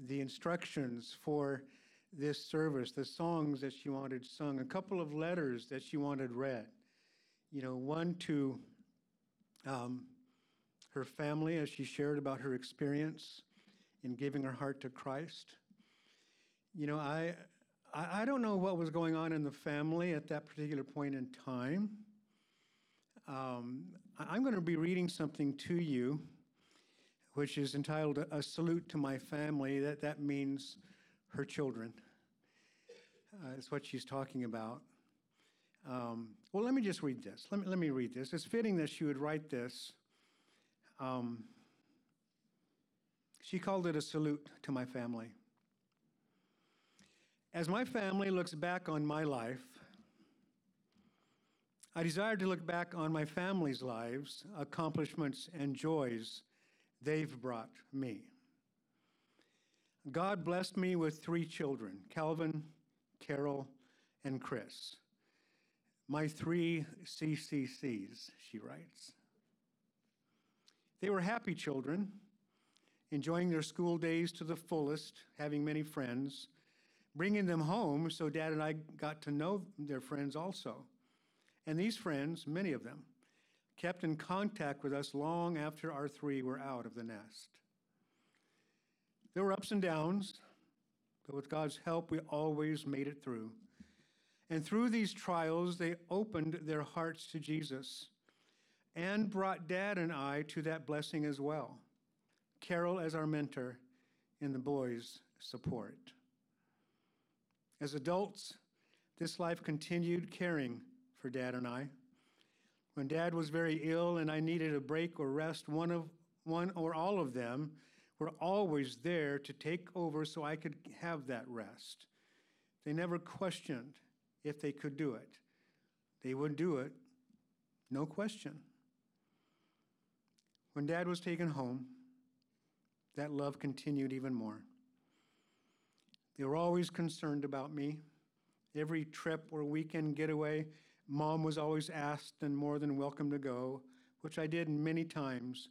The instructions for this service, the songs that she wanted sung, a couple of letters that she wanted read. You know, one to um, her family as she shared about her experience in giving her heart to Christ. You know, I, I, don't know what was going on in the family at that particular point in time. Um, I'm going to be reading something to you, which is entitled "A Salute to My Family." That that means her children. Uh, what she's talking about. Um, well, let me just read this. Let me let me read this. It's fitting that she would write this. Um, she called it a salute to my family. As my family looks back on my life, I desire to look back on my family's lives, accomplishments, and joys they've brought me. God blessed me with three children Calvin, Carol, and Chris. My three CCCs, she writes. They were happy children, enjoying their school days to the fullest, having many friends, bringing them home so Dad and I got to know their friends also. And these friends, many of them, kept in contact with us long after our three were out of the nest. There were ups and downs, but with God's help, we always made it through. And through these trials, they opened their hearts to Jesus and brought Dad and I to that blessing as well. Carol as our mentor in the boys' support. As adults, this life continued caring for Dad and I. When Dad was very ill and I needed a break or rest, one of one or all of them were always there to take over so I could have that rest. They never questioned if they could do it. They would do it, no question. When Dad was taken home, that love continued even more. They were always concerned about me. Every trip or weekend getaway, Mom was always asked and more than welcome to go, which I did many times,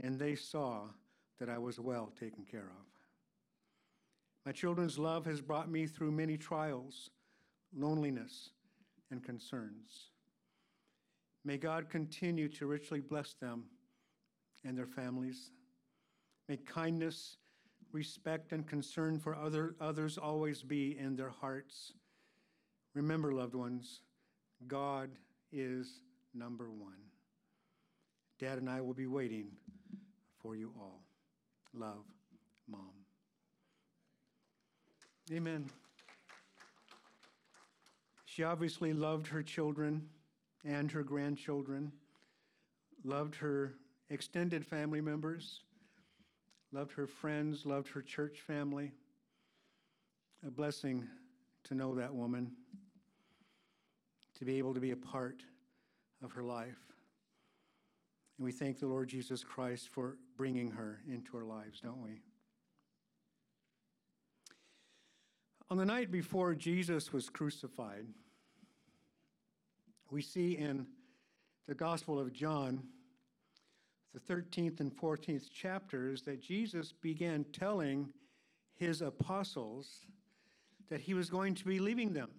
and they saw that I was well taken care of. My children's love has brought me through many trials, loneliness, and concerns. May God continue to richly bless them and their families. May kindness, respect, and concern for other, others always be in their hearts. Remember, loved ones, God is number one. Dad and I will be waiting for you all. Love, Mom. Amen. She obviously loved her children and her grandchildren, loved her extended family members, loved her friends, loved her church family. A blessing to know that woman, to be able to be a part of her life. And we thank the Lord Jesus Christ for bringing her into our lives, don't we? On the night before Jesus was crucified, we see in the Gospel of John, the 13th and 14th chapters, that Jesus began telling his apostles that he was going to be leaving them.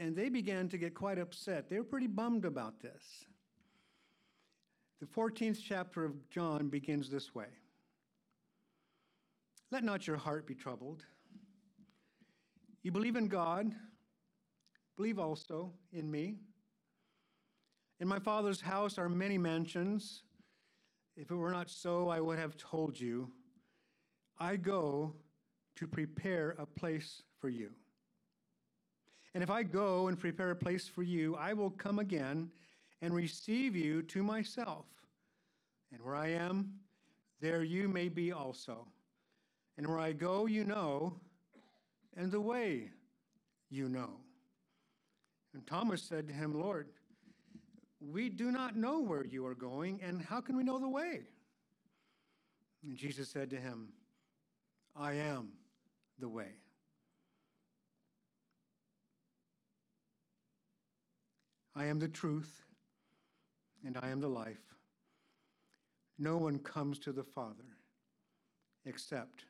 And they began to get quite upset. They were pretty bummed about this. The 14th chapter of John begins this way Let not your heart be troubled. You believe in God, believe also in me. In my Father's house are many mansions. If it were not so, I would have told you. I go to prepare a place for you. And if I go and prepare a place for you, I will come again and receive you to myself. And where I am, there you may be also. And where I go, you know, and the way you know. And Thomas said to him, Lord, we do not know where you are going, and how can we know the way? And Jesus said to him, I am the way. I am the truth, and I am the life. No one comes to the Father except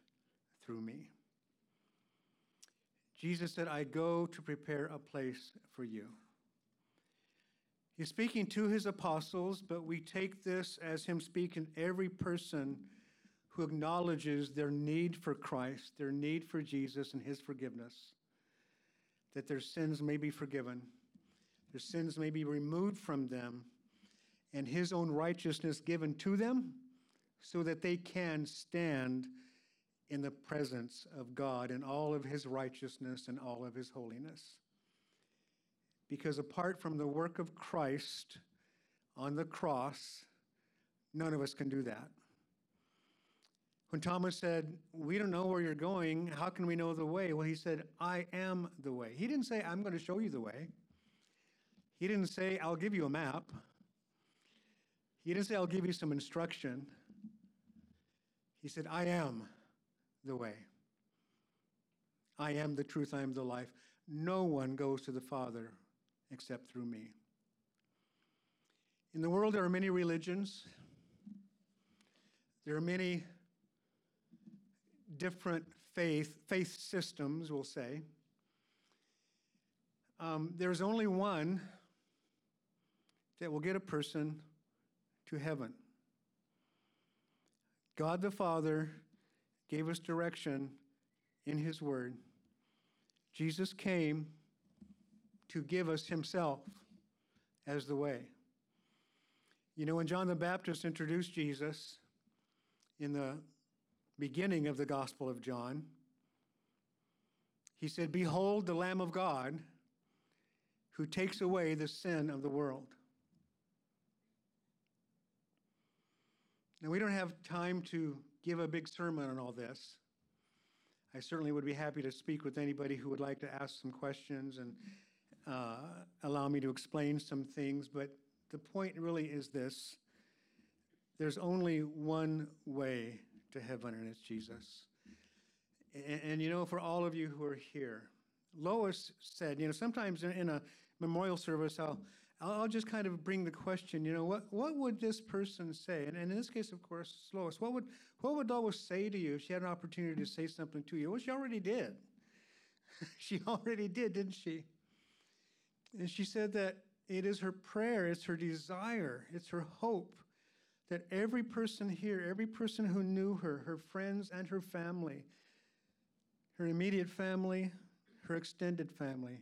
through me. Jesus said, I go to prepare a place for you. He's speaking to his apostles, but we take this as him speaking every person who acknowledges their need for Christ, their need for Jesus and his forgiveness, that their sins may be forgiven, their sins may be removed from them, and his own righteousness given to them so that they can stand in the presence of God in all of his righteousness and all of his holiness. Because apart from the work of Christ on the cross, none of us can do that. When Thomas said, We don't know where you're going, how can we know the way? Well, he said, I am the way. He didn't say, I'm going to show you the way. He didn't say, I'll give you a map. He didn't say, I'll give you some instruction. He said, I am the way. I am the truth, I am the life. No one goes to the Father except through me. In the world, there are many religions, there are many different faith, faith systems, we'll say. Um, there's only one that will get a person to heaven. God the Father gave us direction in His Word. Jesus came to give us Himself as the way. You know, when John the Baptist introduced Jesus in the beginning of the Gospel of John, he said, Behold the Lamb of God who takes away the sin of the world. Now, we don't have time to give a big sermon on all this. I certainly would be happy to speak with anybody who would like to ask some questions and uh, allow me to explain some things, but the point really is this there's only one way to heaven, and it's Jesus. And, and, you know, for all of you who are here, Lois said, you know, sometimes in, in a memorial service, I'll I'll, just kind of bring the question, you know, what, what would this person say? And, and in this case, of course, Lois, what would, what would Lois say to you if she had an opportunity to say something to you? Well, she already did. she already did, didn't she? And she said that it is her prayer, it's her desire, it's her hope that every person here, every person who knew her, her friends and her family, her immediate family, her extended family,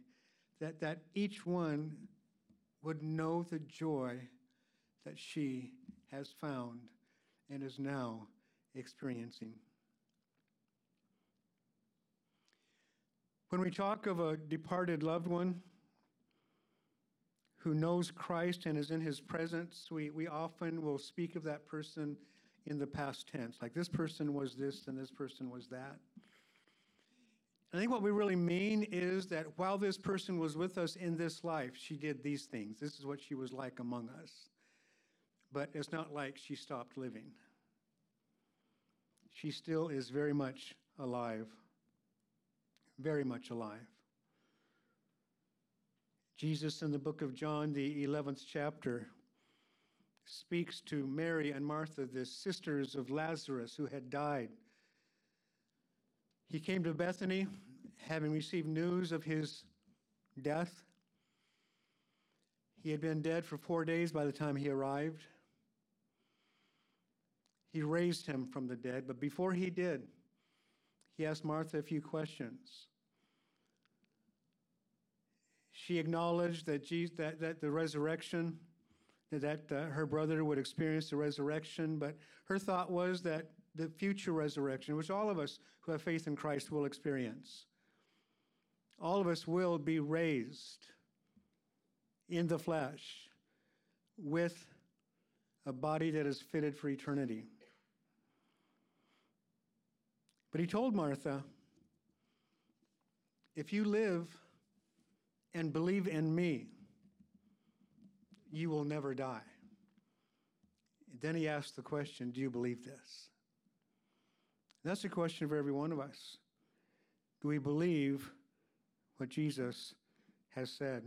that, that each one would know the joy that she has found and is now experiencing. When we talk of a departed loved one who knows Christ and is in his presence, we, we often will speak of that person in the past tense. Like this person was this and this person was that. I think what we really mean is that while this person was with us in this life, she did these things. This is what she was like among us. But it's not like she stopped living. She still is very much alive, very much alive. Jesus, in the book of John, the 11th chapter, speaks to Mary and Martha, the sisters of Lazarus who had died. He came to Bethany, having received news of his death. He had been dead for four days by the time he arrived. He raised him from the dead, but before he did, he asked Martha a few questions. She acknowledged that, Jesus, that, that the resurrection that uh, her brother would experience the resurrection, but her thought was that the future resurrection, which all of us who have faith in Christ will experience, all of us will be raised in the flesh with a body that is fitted for eternity. But he told Martha, if you live and believe in me, you will never die. Then he asked the question, Do you believe this? That's a question for every one of us. Do we believe what Jesus has said?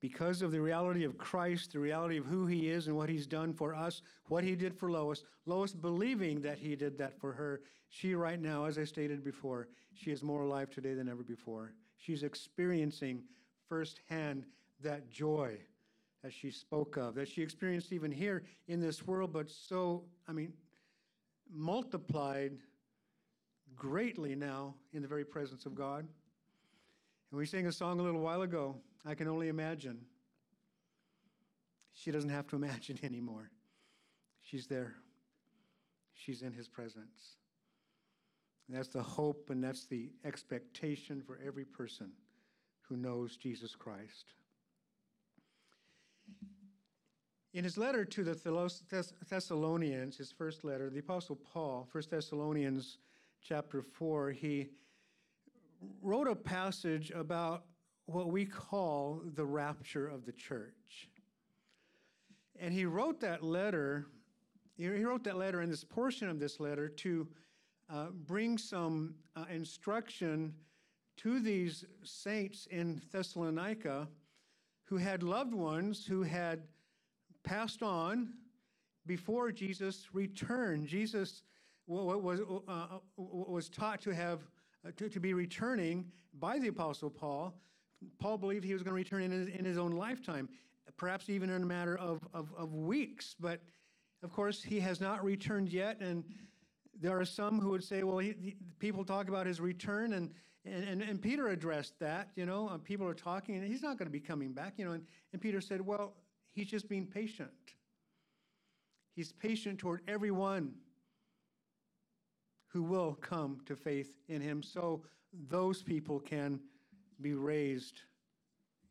Because of the reality of Christ, the reality of who he is and what he's done for us, what he did for Lois, Lois believing that he did that for her, she right now, as I stated before, she is more alive today than ever before. She's experiencing firsthand that joy that she spoke of, that she experienced even here in this world, but so, I mean, multiplied greatly now in the very presence of God. And we sang a song a little while ago, I Can Only Imagine. She doesn't have to imagine anymore. She's there, she's in His presence. And that's the hope and that's the expectation for every person who knows Jesus Christ. In his letter to the Thessalonians, his first letter, the Apostle Paul, 1 Thessalonians chapter 4, he wrote a passage about what we call the rapture of the church. And he wrote that letter, he wrote that letter in this portion of this letter to uh, bring some uh, instruction to these saints in Thessalonica who had loved ones who had passed on before Jesus returned. Jesus was, uh, was taught to have uh, to, to, be returning by the Apostle Paul. Paul believed he was going to return in his, in his own lifetime, perhaps even in a matter of, of, of weeks. But of course, he has not returned yet. And there are some who would say, well, he, he, people talk about his return, and, and, and, and Peter addressed that. You know, uh, people are talking, and he's not going to be coming back. You know, and, and Peter said, well, he's just being patient. He's patient toward everyone who will come to faith in him so those people can be raised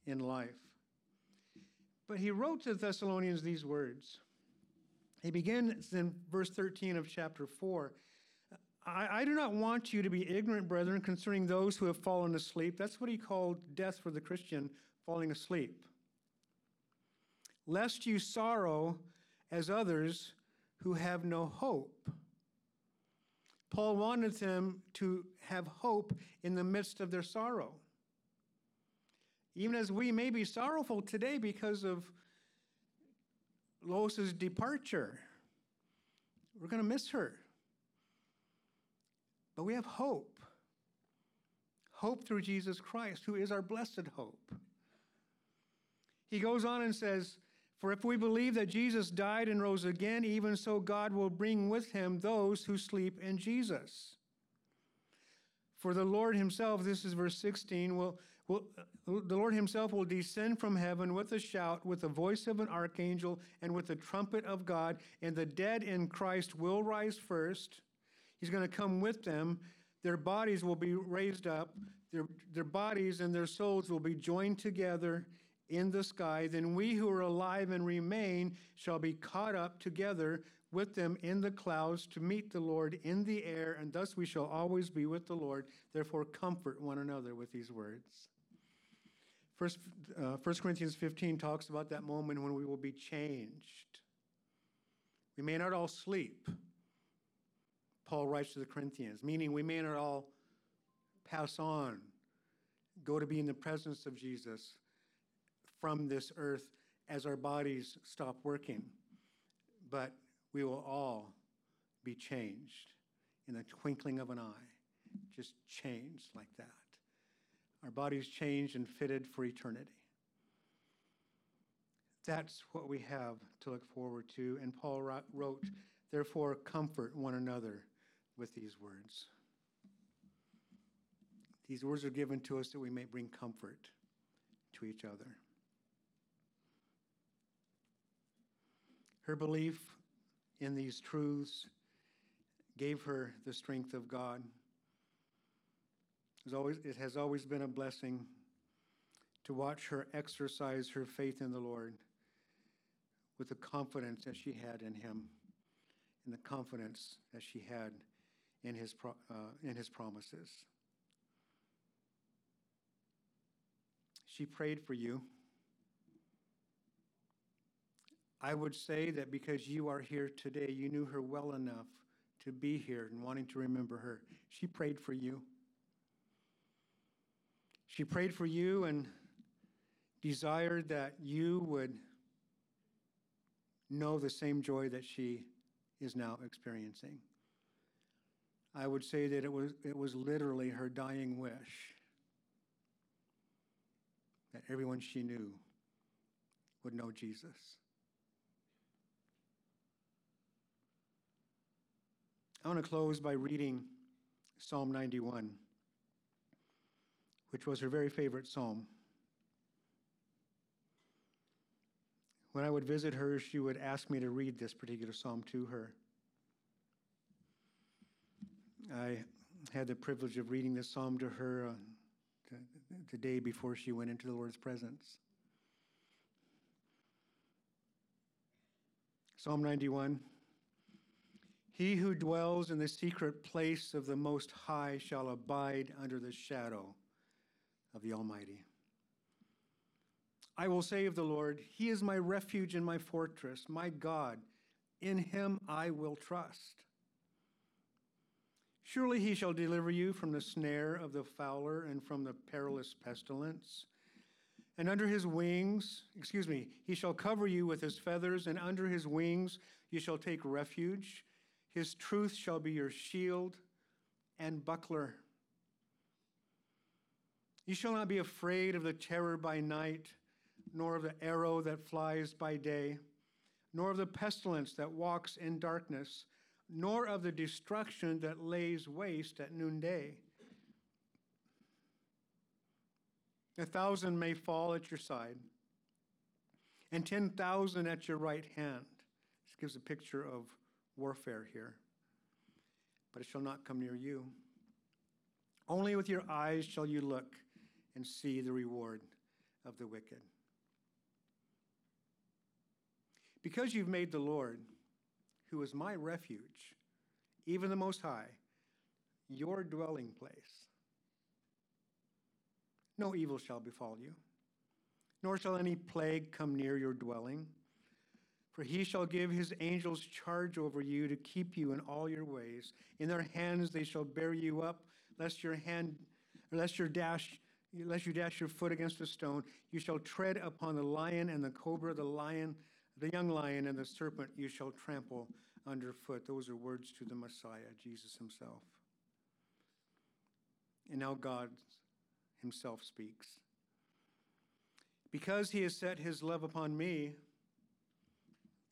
in life. But he wrote to the Thessalonians these words. He begins in verse 13 of chapter 4. I, I, do not want you to be ignorant, brethren, concerning those who have fallen asleep. That's what he called death for the Christian, falling asleep. Lest you sorrow as others who have no hope. Paul wanted them to have hope in the midst of their sorrow. Even as we may be sorrowful today because of Lois's departure, we're going to miss her. But we have hope. Hope through Jesus Christ, who is our blessed hope. He goes on and says, For if we believe that Jesus died and rose again, even so God will bring with him those who sleep in Jesus. For the Lord himself, this is verse 16, will, will, the Lord himself will descend from heaven with a shout, with the voice of an archangel, and with the trumpet of God, and the dead in Christ will rise first. He's going to come with them. Their bodies will be raised up, their, their bodies and their souls will be joined together in the sky. Then we who are alive and remain shall be caught up together with them in the clouds to meet the Lord in the air, and thus we shall always be with the Lord. Therefore, comfort one another with these words. First, uh, 1 Corinthians 15 talks about that moment when we will be changed. We may not all sleep, Paul writes to the Corinthians, meaning we may not all pass on, go to be in the presence of Jesus from this earth as our bodies stop working. But we will all be changed in the twinkling of an eye, just changed like that. Our bodies changed and fitted for eternity. That's what we have to look forward to. And Paul wrote, Therefore, comfort one another with these words. These words are given to us that we may bring comfort to each other. Her belief in these truths gave her the strength of God. It has always, been a blessing to watch her exercise her faith in the Lord with the confidence that she had in Him and the confidence that she had in His, uh, in his promises. She prayed for you. I would say that because you are here today, you knew her well enough to be here and wanting to remember her. She prayed for you. She prayed for you and desired that you would know the same joy that she is now experiencing. I would say that it was, it was literally her dying wish that everyone she knew would know Jesus. I want to close by reading Psalm 91, which was her very favorite psalm. When I would visit her, she would ask me to read this particular psalm to her. I had the privilege of reading this psalm to her uh, the, the day before she went into the Lord's presence. Psalm 91. He who dwells in the secret place of the Most High shall abide under the shadow of the Almighty. I will say of the Lord, He is my refuge and my fortress, my God. In Him I will trust. Surely He shall deliver you from the snare of the fowler and from the perilous pestilence. And under His wings, excuse me, He shall cover you with His feathers, and under His wings you shall take refuge. His truth shall be your shield and buckler. You shall not be afraid of the terror by night, nor of the arrow that flies by day, nor of the pestilence that walks in darkness, nor of the destruction that lays waste at noonday. A thousand may fall at your side, and 10,000 at your right hand. This gives a picture of warfare here. But it shall not come near you. Only with your eyes shall you look and see the reward of the wicked. Because you've made the Lord, who is my refuge, even the Most High, your dwelling place, no evil shall befall you, nor shall any plague come near your dwelling. For he shall give his angels charge over you to keep you in all your ways. In their hands they shall bear you up, lest your hand, lest your dash, lest you dash your foot against a stone. You shall tread upon the lion and the cobra, the lion, the young lion and the serpent. You shall trample underfoot. Those are words to the Messiah, Jesus Himself. And now God Himself speaks. Because He has set His love upon me.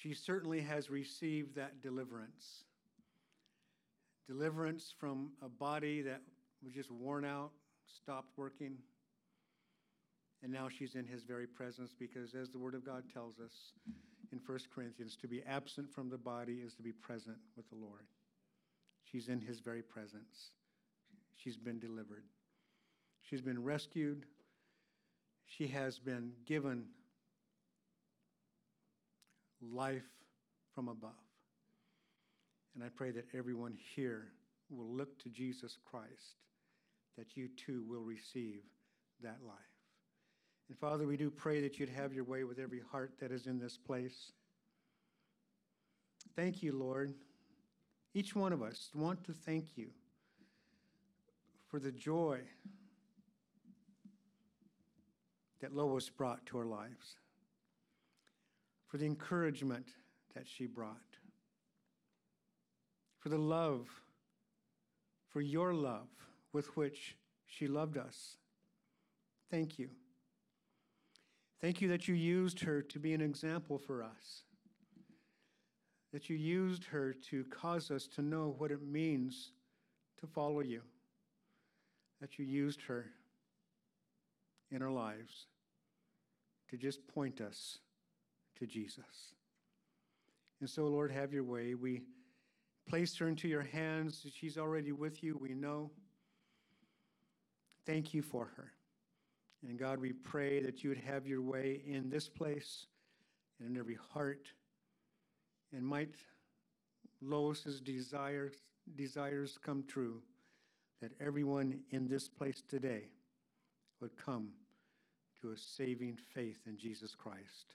she certainly has received that deliverance. Deliverance from a body that was just worn out, stopped working. And now she's in his very presence because, as the Word of God tells us in 1 Corinthians, to be absent from the body is to be present with the Lord. She's in his very presence. She's been delivered. She's been rescued. She has been given life from above. And I pray that everyone here will look to Jesus Christ, that you too will receive that life. And Father, we do pray that you'd have your way with every heart that is in this place. Thank you, Lord. Each one of us want to thank you for the joy that Lois brought to our lives for the encouragement that she brought, for the love, for your love with which she loved us. Thank you. Thank you that you used her to be an example for us, that you used her to cause us to know what it means to follow you, that you used her in our lives to just point us to Jesus. And so, Lord, have your way. We place her into your hands. She's already with you, we know. Thank you for her. And God, we pray that you would have your way in this place and in every heart. And might Lois's desires, desires come true, that everyone in this place today would come to a saving faith in Jesus Christ.